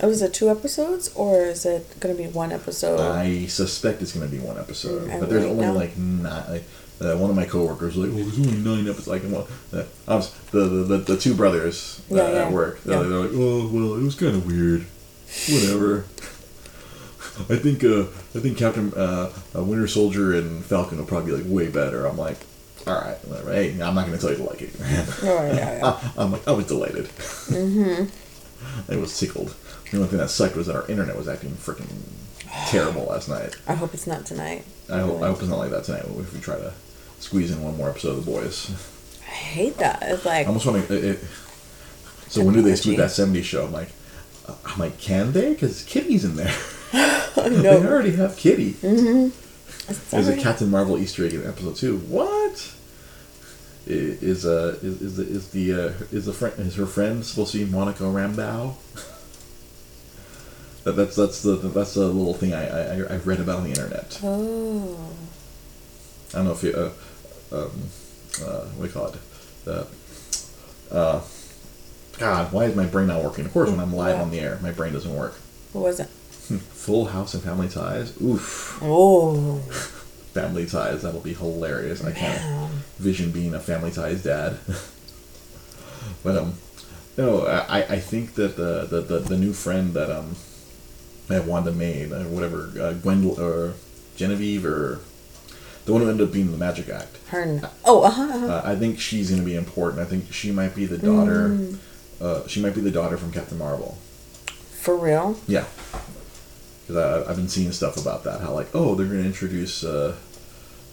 Oh, is it two episodes or is it gonna be one episode? I suspect it's gonna be one episode, Mm, I but there's only now. like nine. Like, uh, one of my coworkers was like, "Well, there's only nine episodes." Like, well, uh, was, the, the the the two brothers uh, Yeah, yeah. at work. They're, Yeah. they're like, "Oh, well, it was kind of weird. Whatever." I think uh, I think Captain uh, uh, Winter Soldier and Falcon will probably be like way better. I'm like, all right, whatever. Hey, I'm not gonna tell you to like it. Oh, yeah, yeah. I, am like, I was delighted. Mm-hmm. I was tickled. The only thing that sucked was that our internet was acting freaking terrible last night. I hope it's not tonight. I hope, I hope it's not like that tonight if we try to squeeze in one more episode of The Boys. I hate that. It's like I almost want to. So when do they spook that 70s show? I'm like, uh, I'm like, can they? Because Kitty's in there. I They already have Kitty. It's There's a Captain Marvel Easter egg in episode two. What? Is uh is is the is the uh, is the friend is her friend supposed to be Monica Rambeau? that, that's that's the that's the little thing I, I I read about on the internet. Oh. I don't know if you uh, um uh what do you call it uh, uh God why is my brain not working? Of course when I'm live on the air my brain doesn't work. What was it? Full House and Family Ties. Oof. Oh. Family Ties. That'll be hilarious. I can't vision being a Family Ties dad. but um, no, I, I think that the, the, the, the new friend that um that Wanda made, or whatever, uh, Gwendol or Genevieve or the one who ended up being the Magic Act. Her. Oh, uh huh. Uh-huh. Uh, I think she's going to be important. I think she might be the daughter. Mm. Uh, she might be the daughter from Captain Marvel. For real? Yeah. Because I've been seeing stuff about that. How like, oh, they're going to introduce uh,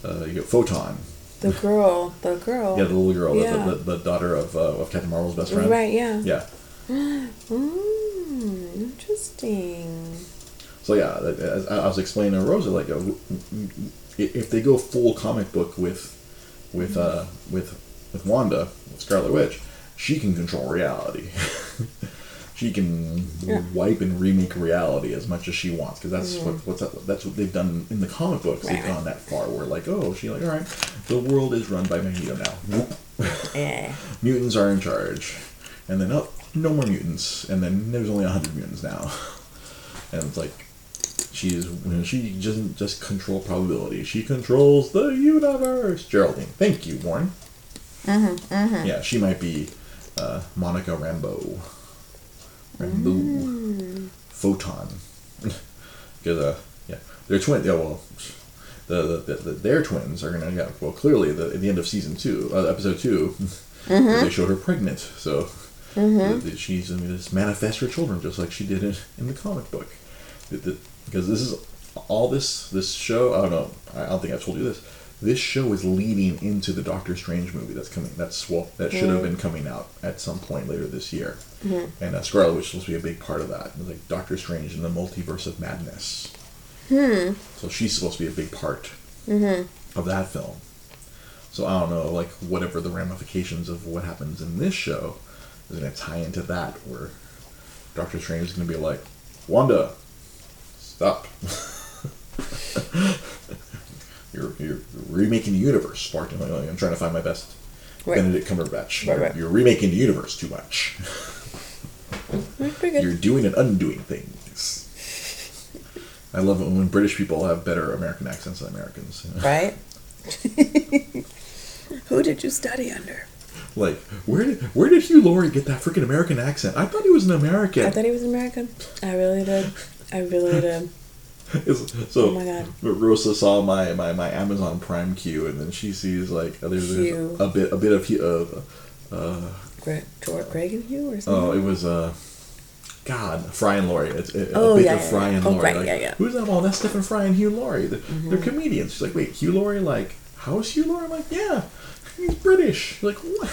uh, you know, Photon. The girl. The girl. Yeah, the little girl, the- Yeah. the, the, the daughter of, uh, of Captain Marvel's best friend. Right. Yeah. Yeah. Mm, interesting. So yeah, as I was explaining to Rosa, like, uh, if they go full comic book with, with, uh, with, with Wanda, with Scarlet Witch, she can control reality. she can Yeah. wipe and remake reality as much as she wants, because that's what what's that, that's what they've done in the comic books. They've Mm-hmm. Gone that far, where like, oh, she like, all right, the world is run by Magneto now. Yeah. mutants are in charge, and then oh, no more mutants, and then there's only hundred mutants now, and it's like she's you know, she doesn't just control probability; she controls the universe. Geraldine, thank you, Warren. Mm-hmm, Yeah, she might be uh, Monica Rambeau, Rambeau, Photon, because uh, yeah, they're twins. Yeah, well. The, the, the, their twins are gonna yeah, well clearly the, at the end of season two uh, episode 2 they showed her pregnant so that- that she's going to just manifest her children just like she did it in the comic book. That- that- because this is all this this show I don't know I don't think I've told you this. This show is leading into the Doctor Strange movie that's coming that's well that should have been coming out at some point later this year. And uh, Scarlet Witch is supposed to be a big part of that. It's like Doctor Strange and the multiverse of madness. Hmm. so she's supposed to be a big part mm-hmm. of that film. So I don't know, like whatever the ramifications of what happens in this show is going to tie into that, where Doctor Strange is going to be like, Wanda, stop. you're, you're remaking the universe, Spartan. Like, I'm trying to find my best Right. Benedict Cumberbatch. Right, you're, right. you're remaking the universe too much. Mm, you're doing and undoing things. I love it when British people have better American accents than Americans. Right? Who did you study under? Like, where did where did Hugh Laurie get that freaking American accent? I thought he was an American. I thought he was American. I really did. I really did. So Oh my God. Rosa saw my, my, my Amazon Prime queue, and then she sees like there's, there's a bit a bit of Hugh- of uh, Greg, Greg and Hugh or something. oh it was uh God Fry and Laurie. It's a, Oh, a bit yeah, of Fry yeah. and Oh, Laurie. right, like, yeah, yeah. Who's that? Oh, that's Stephen Fry and Hugh Laurie. They're, Mm-hmm. they're comedians. She's like, wait, Hugh Laurie? Like, how is Hugh Laurie? I'm like, yeah, he's British. Like, what?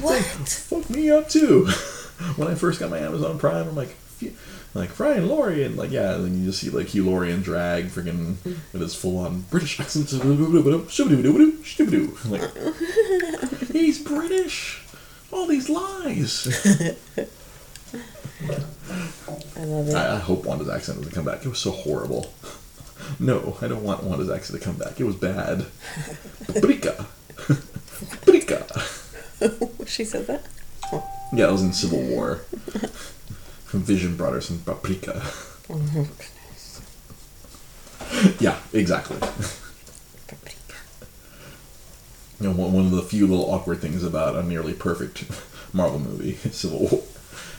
what? fuck me up too. when I first got my Amazon Prime, I'm like, like Brian Laurie, and like yeah, and then you just see like Hugh Laurie in drag, freaking with his full on British accent. Like, he's British. All these lies. I love it. I, I hope Wanda's accent doesn't come back. It was so horrible. No, I don't want Wanda's accent to come back. It was bad. Paprika. Paprika. she said that? Yeah, it was in Civil War. Vision brought her some paprika. Oh, goodness. Yeah, exactly. Paprika. You know, one, one of the few little awkward things about a nearly perfect Marvel movie, Civil War,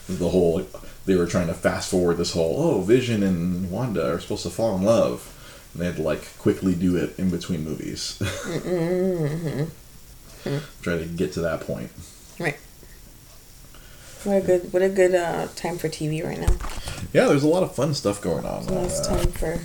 the whole they were trying to fast forward this whole oh Vision and Wanda are supposed to fall in love, and they had to like quickly do it in between movies. Try to get to that point. Right. What a good what a good uh, time for TV right now. Yeah, there's a lot of fun stuff going on. Last Uh, time for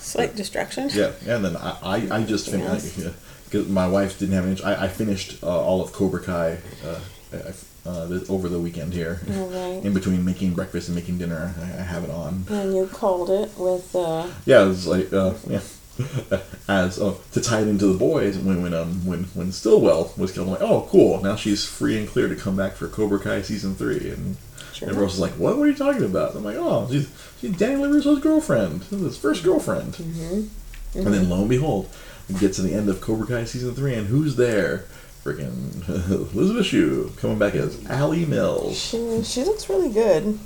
slight distraction. Yeah, and then I, I, I just finished because my wife didn't have any. I, I finished uh, all of Cobra Kai uh, I- uh, this, over the weekend here. Right. In between making breakfast and making dinner, I, I have it on. And you called it with uh Yeah, it was like uh, yeah, as oh, to tie it into the boys when when um when when Stillwell was killed, I'm like, oh cool, now she's free and clear to come back for Cobra Kai season three, and Sure. everyone was like, what? What are you talking about? I'm like, oh, she's she's Danny LaRusso's girlfriend, his first girlfriend, Mm-hmm. and then lo and behold, we get to the end of Cobra Kai season three, and who's there? Freaking Elizabeth Shue coming back as Ali Mills. She, she looks really good.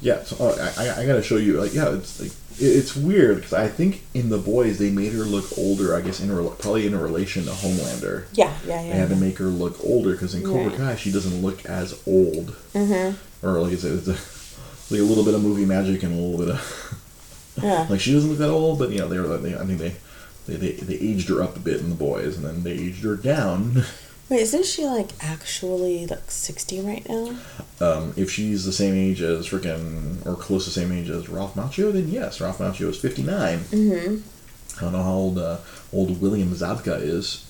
Yeah, so uh, I, I, I gotta show you. Like, yeah, it's like it- it's weird because I think in the boys they made her look older. I guess in rel probably in a relation to Homelander. Yeah, yeah, yeah. They had to make her look older because in Cobra. Kai she doesn't look as old. Mm-hmm. Or like it's, a, it's a, like a little bit of movie magic and a little bit of Yeah. like she doesn't look that old. But you know they were like they, I think they, they they they aged her up a bit in the boys and then they aged her down. Wait, isn't she like actually like sixty right now? Um, if she's the same age as freaking or close to the same age as Ralph Macchio, then yes, Ralph Macchio is fifty nine. Mm-hmm. I don't know how old uh, old William Zabka is.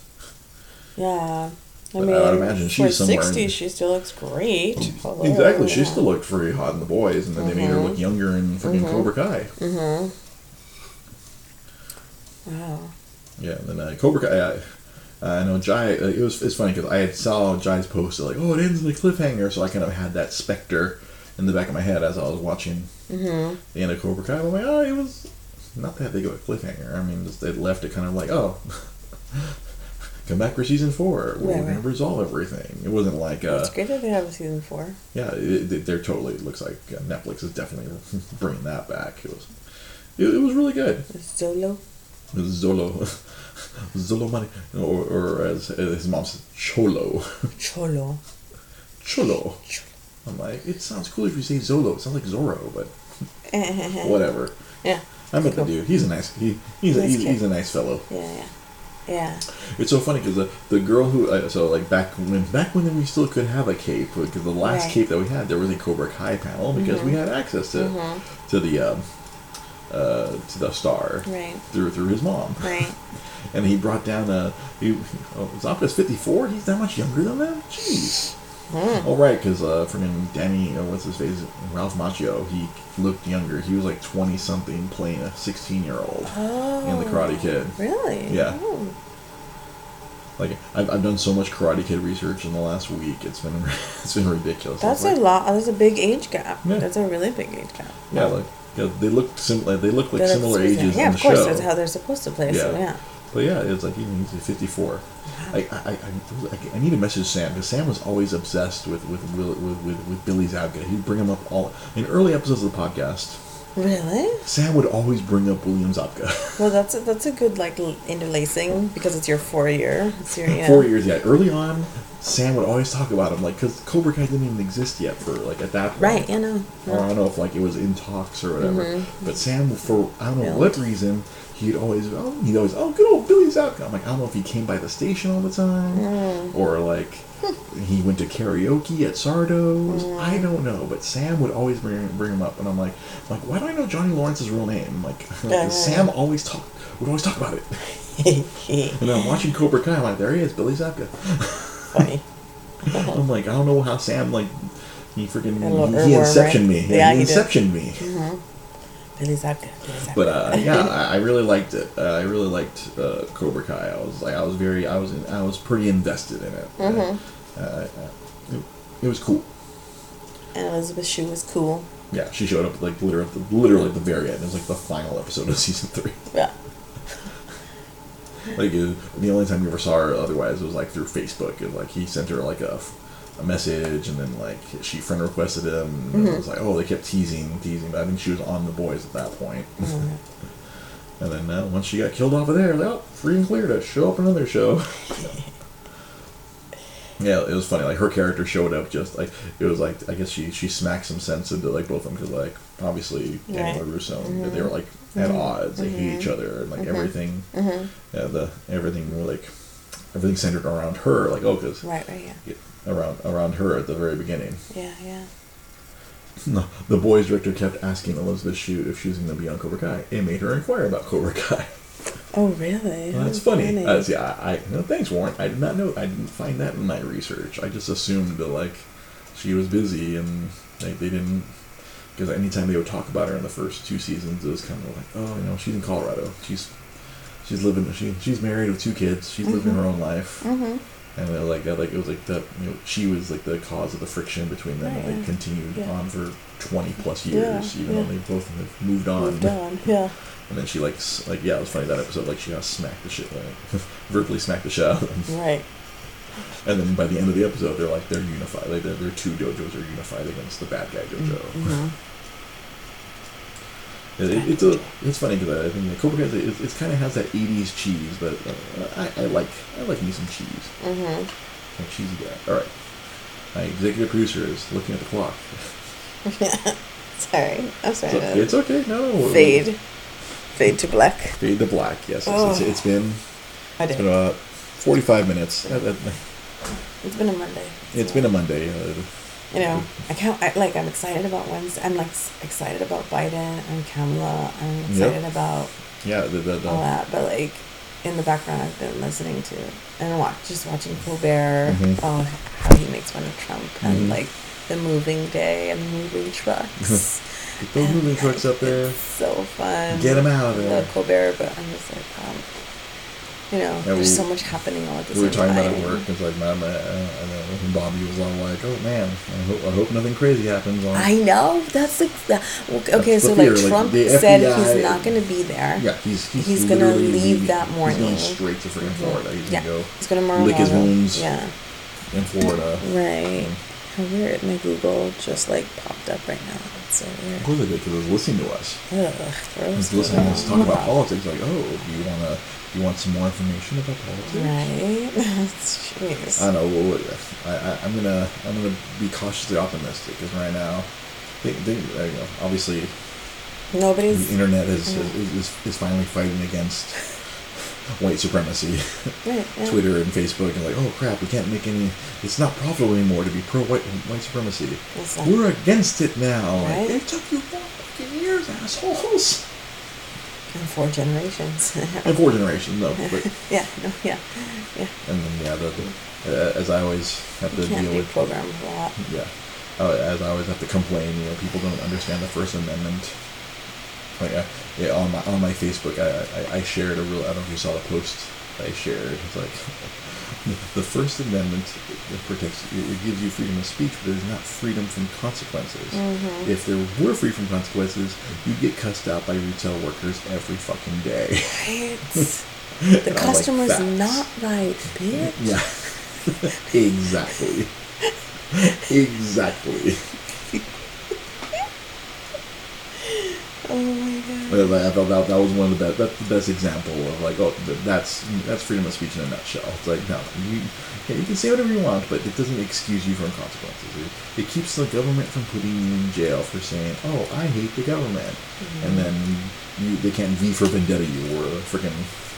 Yeah. I But mean, I would imagine she's somewhere in- sixty, she still looks great. Hello. Exactly, she still looked very hot in the boys, and then they made her look younger in freaking Cobra Kai. Mm-hmm. Wow. Yeah, and then uh, Cobra Kai. I, I know Jai. Uh, it was it's funny because I had saw Jai's post like, oh, it ends in a cliffhanger, so I kind of had that specter in the back of my head as I was watching Mm-hmm. the end of Cobra Kai. I'm like, oh, it was not that big of a cliffhanger. I mean, just, they left it kind of like, oh. Come back for season four. We're, Right, we're gonna resolve everything. It wasn't like uh, It's great that they have a season four. Yeah, it, it, they're totally. It looks like uh, Netflix is definitely bringing that back. It was, it, it was really good. It's Zolo. Zolo, money, or, or as, as his mom says, Cholo, Cholo. Cholo. I'm like, it sounds cool if you say Zolo. It sounds like Zorro, but whatever. Yeah. I met the dude. He's a nice. He, he's a, he's, he's a nice fellow. Yeah, yeah. Yeah. It's so funny because the, the girl who uh, so like back when back when we still could have a cape because the last Right. cape that we had there was a Cobra Kai panel because we had access to to the um, uh, to the star Right. through through his mom Right. and he brought down a. he oh, Zabka's fifty four he's that much younger than that jeez. Hmm. Oh right, because uh, freaking Danny, uh, what's his face, Ralph Macchio, he looked younger. He was like twenty something, playing a sixteen year old Oh. in the Karate Kid. Really? Yeah. Oh. Like I've, I've done so much Karate Kid research in the last week. It's been it's been ridiculous. That's It's a lot. That's a big age gap. Yeah. That's a really big age gap. yeah, like yeah, they look similar. They look like similar ages Yeah, in the of course. show. That's how they're supposed to play. So Yeah. yeah. But yeah, it's like even he's 54. Uh-huh. I, I, I, I, I need to message Sam because Sam was always obsessed with with, with, with, with Billy Zabka. He'd bring him up all in early episodes of the podcast. Really? Sam would always bring up William Zabka. Well, that's a, that's a good like interlacing because it's your four year. It's your you know. Four years, yeah. Early on, Sam would always talk about him, like because Cobra Kai didn't even exist yet for like at that point. Right. You know. Or I don't know if like it was in talks or whatever. Mm-hmm. But Sam, for I don't know what reason, he'd always oh he'd always oh good old Billy Zabka. I'm like I don't know if he came by the station all the time mm. or like he went to karaoke at Sardo's. Mm. I don't know, but Sam would always bring bring him up, and I'm like like why do I know Johnny Lawrence's real name? I'm like Yeah. Uh-huh. Sam always talk would always talk about it. And then I'm watching Cobra Kai. I'm like there he is, Billy Zabka. Funny. I'm like I don't know how Sam like. He freaking he, inception right? me. Yeah, Yeah, he he did. inception me. Billy Zabka. Billy Zabka. But uh, yeah, I, I really liked it. Uh, I really liked uh, Cobra Kai. I was like, I was very, I was, in, I was pretty invested in it. Uh, uh, it, it was cool. and Elizabeth Shue was cool. Yeah, she showed up like literally, at the, literally at the very end. It was like the final episode of season three. Yeah. Like uh, the only time you ever saw her, otherwise, it was like through Facebook. And like he sent her like a, a message, and then like she friend requested him. And it mm-hmm. was like, oh, they kept teasing, teasing. But I think she was on the boys at that point. Mm-hmm. And then uh, once she got killed off of there, like, oh, free and clear to show up another show. yeah, it was funny. Like her character showed up just like it was like I guess she she smacked some sense into like both of them because like obviously Danny Right. LaRusso they mm-hmm. were like at odds. They hate each other and like everything. Yeah, the everything were like everything centered around her. Like oh, because Right. Right. Yeah. Around around her at the very beginning. Yeah. Yeah. No, the boys director kept asking Elizabeth Shue if she was going to be on Cobra Kai. It made her inquire about Cobra Kai. Oh, really? Well, that's Oh, funny. Uh, see, I, I no, thanks, Warren. I did not know. I didn't find that in my research. I just assumed that like she was busy and they, they didn't. Because anytime they would talk about her in the first two seasons, it was kind of like, oh, you know, she's in Colorado. She's she's living. She she's married with two kids. She's living her own life. Mm-hmm. And they're like that, like it was like the you know she was like the cause of the friction between them, Right, and they continued Yeah. on for twenty plus Yeah, years, even yeah. though they both have moved on. Moved on. Yeah. And then she like s- like yeah, it was funny that episode. Like she got smacked the shit, like verbally smacked the shit out of them. Right. And then by the end of the episode, they're like they're unified. Like their their two dojos are unified against the bad guy dojo. Mm-hmm. It, it- it's a it's funny because I think the Cobra Kai it, it kind of has that '80s cheese, but uh, I, I like I like me some cheese. Mm-hmm. I'm a cheesy guy. All right, my executive producer is looking at the clock. Sorry. I'm sorry. It's, it's okay. No. Fade. Fade to black. Fade to black. Yes, Oh. it's, it's been I it's did. been about 45 minutes. It's been a Monday. It's been a Monday. Uh, You know, I can't. I, like I'm excited about Wednesday. I'm like excited about Biden and Kamala. I'm Yep. excited about yeah, the, the, the, all that. But like in the background, I've been listening to and watch just watching Colbert. Mhm. Oh, how he makes fun of Trump and Mhm. like the moving day and the moving trucks. Get those And, moving trucks up there. So fun. Get 'em out of there. love Colbert, but I'm just like, um, you know, Yeah, there's we- so much happening all at the same time. we were talking time. about at work. It's like, my, my, uh, I know, and Bobby was all like, "Oh man, I hope, I hope nothing crazy happens." On I know. That's the okay. That's so like like, Trump the said FBI he's not going to be there. yeah, he's he's, He's gonna leave leaving- that He's going straight to freaking Florida. He's Yeah, gonna go he's going to lick his wounds. Yeah, in Florida. right. Mm. How weird. My Google just like popped up right now. It's so Of weird. course they did because I was listening to us. Ugh, gross. He's listening to us talk about politics. Like, oh, do you wanna, do you want some more information about politics? Right. Jeez. I don't know. Well, what- I, I, I'm gonna, I'm gonna be cautiously optimistic because right now, they, they, you know, obviously, Nobody's. the internet is, Mhm. is, is, is finally fighting against white supremacy. Right, yeah. Twitter and Facebook and like, oh crap, we can't make any. It's not profitable anymore to be pro white white supremacy. Not- We're against it now. Like, Right. it took you four fucking years, assholes. And four generations. And four generations, though. but yeah. No. Yeah. Yeah. and then yeah, the, the uh, as I always have to deal with. programmed for that. Yeah, uh, as I always have to complain, you know, people don't understand the First Amendment. Like, uh, yeah, on my on my Facebook, I, I I shared a real. I don't know if you saw the post I shared. It's like the First Amendment it protects. It gives you freedom of speech, but it is not freedom from consequences. Mm-hmm. If there were free from consequences, you'd get cussed out by retail workers every fucking day. Right. The I'm like, customer's not right, bitch. Yeah. exactly. exactly. Oh my god. But I felt that, that was one of the best. That's the best example of like, oh, that's that's freedom of speech in a nutshell. It's like, no, you, you can say whatever you want, but it doesn't excuse you from consequences. It, it keeps the government from putting you in jail for saying, oh, I hate the government, mm-hmm. and then you they can't V for vendetta you or freaking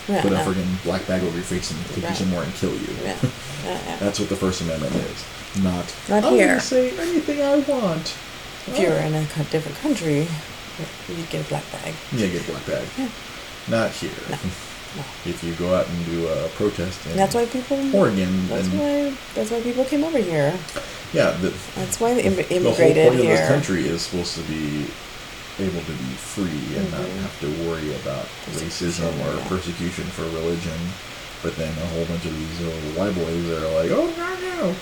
Yeah, put a freaking black bag over your face and take you Right. somewhere and kill you. Yeah. Yeah. That's what the First Amendment is. Not. Not I'm here. gonna say anything I want. If you were oh. in a different country, you'd get a black bag. Yeah, get a black bag. Yeah. Not here. No. No. If you go out and do a protest in that's why people. Oregon, That's why. That's why people came over here. yeah, the, That's why they Im- the whole immigrated point of this country is supposed to be able to be free and not Mhm. have to worry about racism or yeah. persecution for religion. But then a whole bunch of these little white boys are like, oh no no,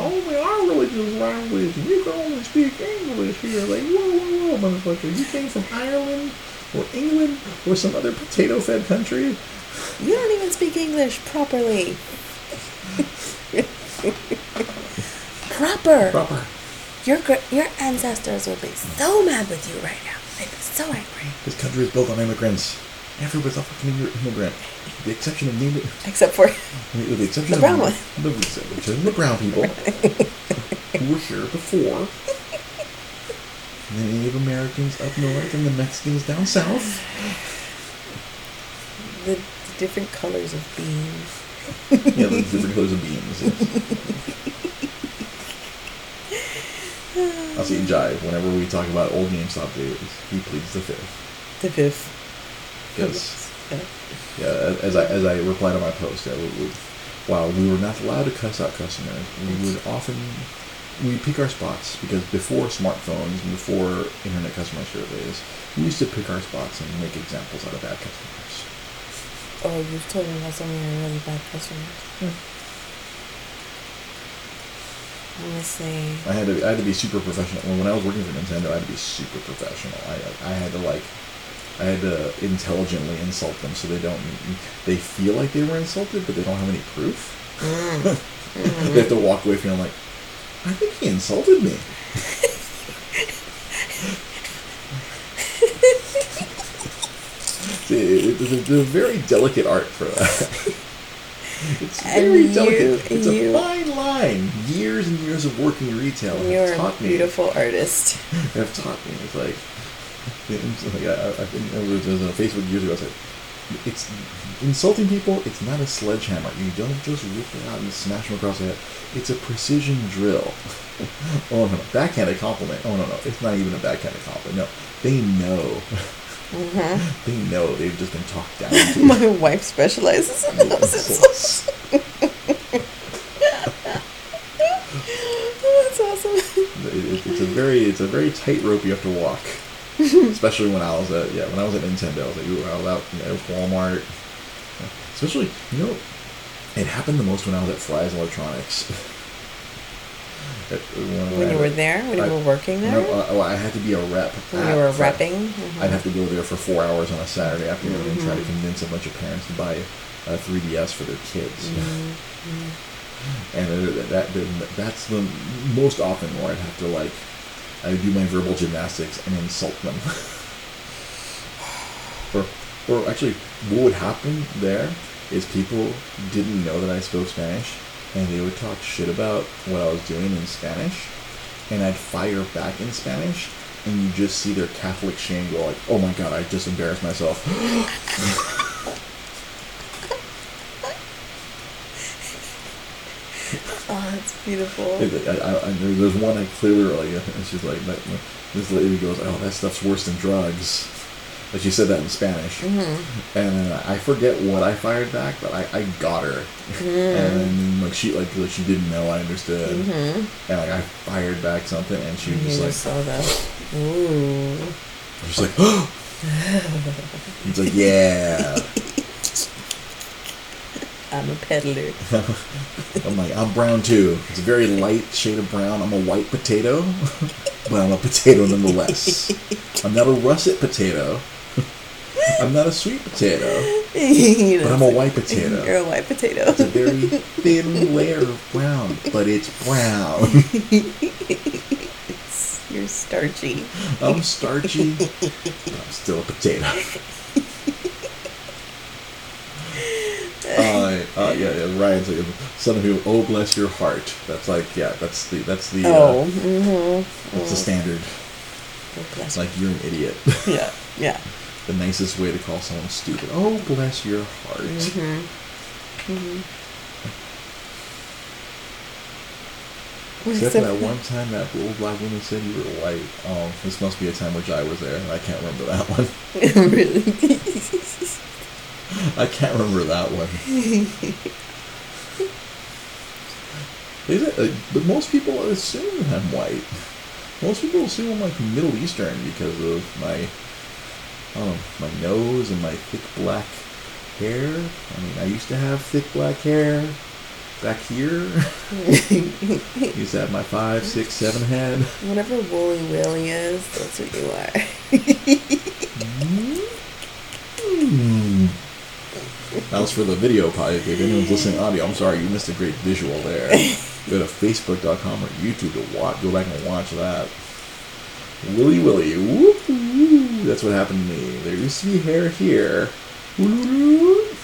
only our religious language, and you can only speak English here. Like, whoa whoa whoa, motherfucker, you came from Ireland or England or some other potato-fed country. You don't even speak English properly. Proper. Proper. Your your ancestors would be so mad with you right now. They'd be so angry. This country is built on immigrants. Everybody's a fucking immi- immigrant. The exception of native, Except for with the exception The of brown one. the exception the brown people who were here before. The Native Americans up north and the Mexicans down south. the, different colors of beans. Yeah, the different colors of beans. Yes. I'll see you Jive whenever we talk about old GameStop days. He pleads the fifth. The fifth. Because Yeah. Yeah, as I as I replied to my post, yeah, we, we, while we were not allowed to cuss out customers, we would often we pick our spots because before smartphones and before internet customer surveys, we used to pick our spots and make examples out of bad customers. Oh, you've told me about some of your really bad customers. Hmm. Let me see. I had to I had to be super professional. When I was working for Nintendo, I had to be super professional. I I had to like I had to intelligently insult them so they don't they feel like they were insulted, but they don't have any proof. Mm. they have to walk away feeling like I think he insulted me. It- it- It's a very delicate art for that. It's very you- delicate. It's you- a fine line. Years and years of working retail have You're a beautiful artist. Have taught me. It's like, it's like I, I think it was, on Facebook years ago. I said, it's insulting people. It's not a sledgehammer. You don't just rip it out and smash them across the head. It's a precision drill. oh no, no, backhanded compliment. Oh no, no, it's not even a backhanded compliment. No, they know. Mhm. they know they've just been talked down to. My wife specializes in those insults. Oh, that's awesome. It- it- it's a very it's a very tight rope you have to walk. Especially when I was at yeah when I was at Nintendo, I was like ooh, I was out you know, Walmart. Especially you know, it happened the most when I was at Fry's Electronics. When I- you were there? When you were working there? No, uh, well, I had to be a rep. when you were repping? Mhm. I'd have to go there for four hours on a Saturday afternoon and try to Mm-hmm. convince a bunch of parents to buy a 3DS for their kids. Mm-hmm. And uh, that, that that's the most often where I'd have to like I would do my verbal gymnastics and insult them. or or actually what would happen there is people didn't know that I spoke Spanish and they would talk shit about what I was doing in Spanish and I'd fire back in Spanish and you just see their Catholic shame go like, Oh my god, I just embarrassed myself. That's beautiful. I, I, I, there's one I clearly like, and she's like, this lady goes, oh, that stuff's worse than drugs. But she said that in Spanish, Mm-hmm. and then I forget what I fired back, but I, I got her, and like she like, like she didn't know I understood, and like I fired back something, and she was You just like, saw that. Ooh. she's like, oh, it's like yeah, I'm a peddler. I'm like I'm brown too. It's a very light shade of brown. I'm a white potato, but I'm a potato nonetheless. I'm not a russet potato. I'm not a sweet potato, You but I'm a white potato. You're a white potato. It's a very thin layer of brown, but it's brown. You're starchy. I'm starchy, but I'm still a potato. Uh, uh, yeah, yeah, Ryan's like, son of you, oh bless your heart. That's like, yeah, that's the, that's the, Oh, uh, mm-hmm. that's the standard. It's like you're an idiot. yeah, yeah. the nicest way to call someone stupid. Oh, bless your heart. Mm-hmm. Except for that one time that old black woman said you were white. Oh, this must be a time which I was there. I can't remember that one. really? I can't remember that one. Is it? Uh, but most people assume I'm white. Most people assume I'm like Middle Eastern because of my, I don't know, my nose and my thick black hair. I mean, I used to have thick black hair back here. used to have my five, six, seven head. Whatever Wooly Willy is, that's what you are. Was for the video podcast. If anyone's listening audio, I'm sorry you missed a great visual there. Go to facebook.com or YouTube to watch. Go back and watch that. Willy Willy, whoop, whoop. That's what happened to me. There used to be hair here. Whoop.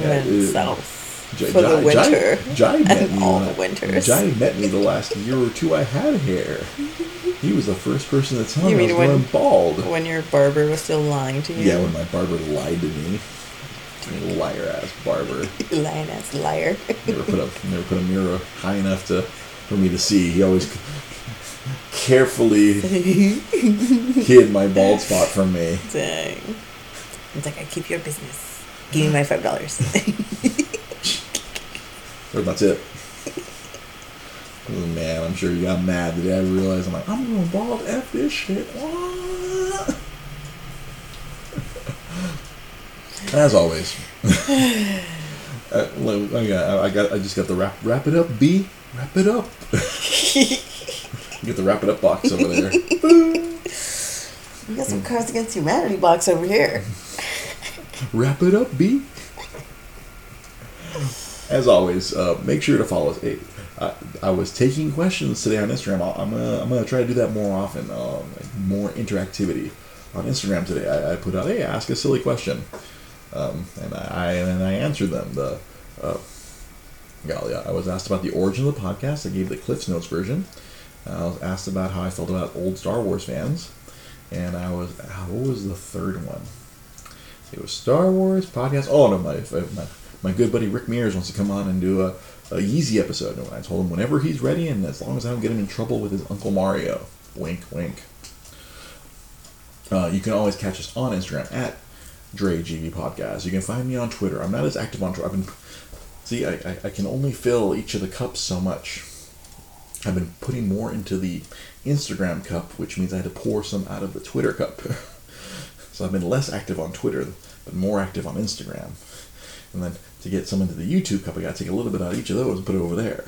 Yeah, it- south Jai, for the winter. Jai, Jai met and me all the winters. Jai met me the last year or two I had hair. He was the first person to tell You me I was when- bald. When your barber was still lying to you. Yeah, when my barber lied to me. Liar ass barber. lying ass liar. Never put a never put a mirror high enough to for me to see. He always carefully hid my bald spot from me. Dang. It's like I keep your business. Give me my five dollars. That's it. Oh, man, I'm sure you got mad the day I realized I'm like, I'm going bald F this shit. As always. uh, well, I got, I got, I just got the wrap, wrap it up, B, wrap it up. Get the wrap it up box over there. We got some Cards Against Humanity box over here. Wrap it up, B. As always, uh, make sure to follow us. Hey, I, I was taking questions today on Instagram. I'll- I'm gonna, I'm gonna try to do that more often. Um, more interactivity on Instagram today. I, I put out, hey, ask a silly question, um, and I and I answered them. The uh, golly, I was asked about the origin of the podcast. I gave the Cliff's Notes version. I was asked about how I felt about old Star Wars fans, and I was what was the third one? It was Star Wars podcast. Oh no, my my, my good buddy Rick Mears wants to come on and do a, a Yeezy episode. And I told him whenever he's ready, and as long as I don't get him in trouble with his Uncle Mario. Wink, wink. Uh, you can always catch us on Instagram at DreGP Podcast. You can find me on Twitter. I'm not as active on Twitter. I've been see, I, I, I can only fill each of the cups so much. I've been putting more into the Instagram cup, which means I had to pour some out of the Twitter cup. so I've been less active on Twitter, but more active on Instagram. And then to get some into the YouTube cup, I got to take a little bit out of each of those and put it over there.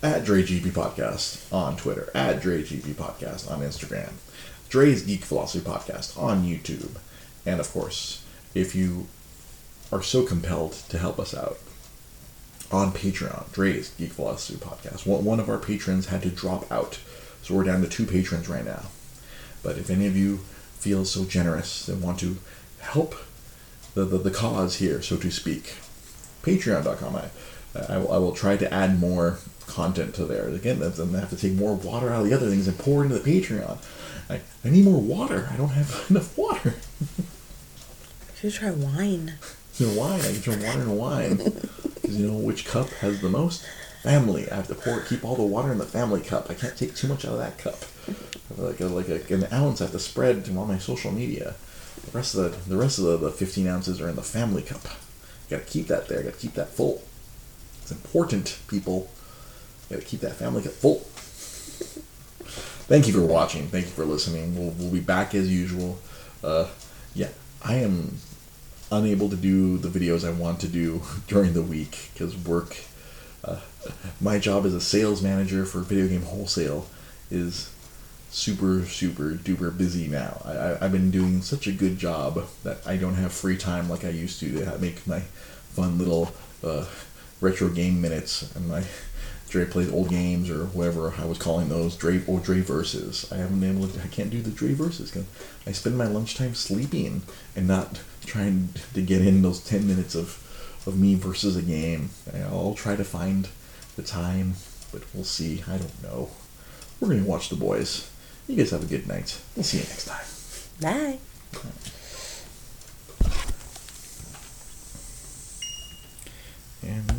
At DreGP Podcast on Twitter, at DreGP Podcast on Instagram, Dre's Geek Philosophy Podcast on YouTube, and of course, if you are so compelled to help us out, on Patreon, Dre's Geek Philosophy Podcast. One, of our patrons had to drop out, so we're down to two patrons right now. But if any of you feel so generous and want to help the, the, the cause here, so to speak, patreon.com, I, I, will, I will try to add more content to there. Again, going to have to take more water out of the other things and pour into the Patreon. I, I need more water. I don't have enough water. Should try wine. You know, wine. I can turn water into wine. Because you know which cup has the most? Family. I have to pour, keep all the water in the family cup. I can't take too much out of that cup. Like a, like a, an ounce I have to spread to all my social media. The rest of the the rest of the, the 15 ounces are in the family cup. Got to keep that there. Got to keep that full. It's important, people. Got to keep that family cup full. Thank you for watching. Thank you for listening. We'll, we'll be back as usual. Uh, yeah, I am unable to do the videos I want to do during the week because work. Uh, my job as a sales manager for video game wholesale is super super duper busy now. I, I've been doing such a good job that I don't have free time like I used to to make my fun little uh, retro game minutes and my Dre plays old games or whatever I was calling those Dre or Dre verses. I haven't been able to. I can't do the Dre verses because I spend my lunchtime sleeping and not trying to get in those ten minutes of of me versus a game. I'll try to find the time, but we'll see. I don't know. We're gonna watch the boys. You guys have a good night. We'll see you next time. Bye. And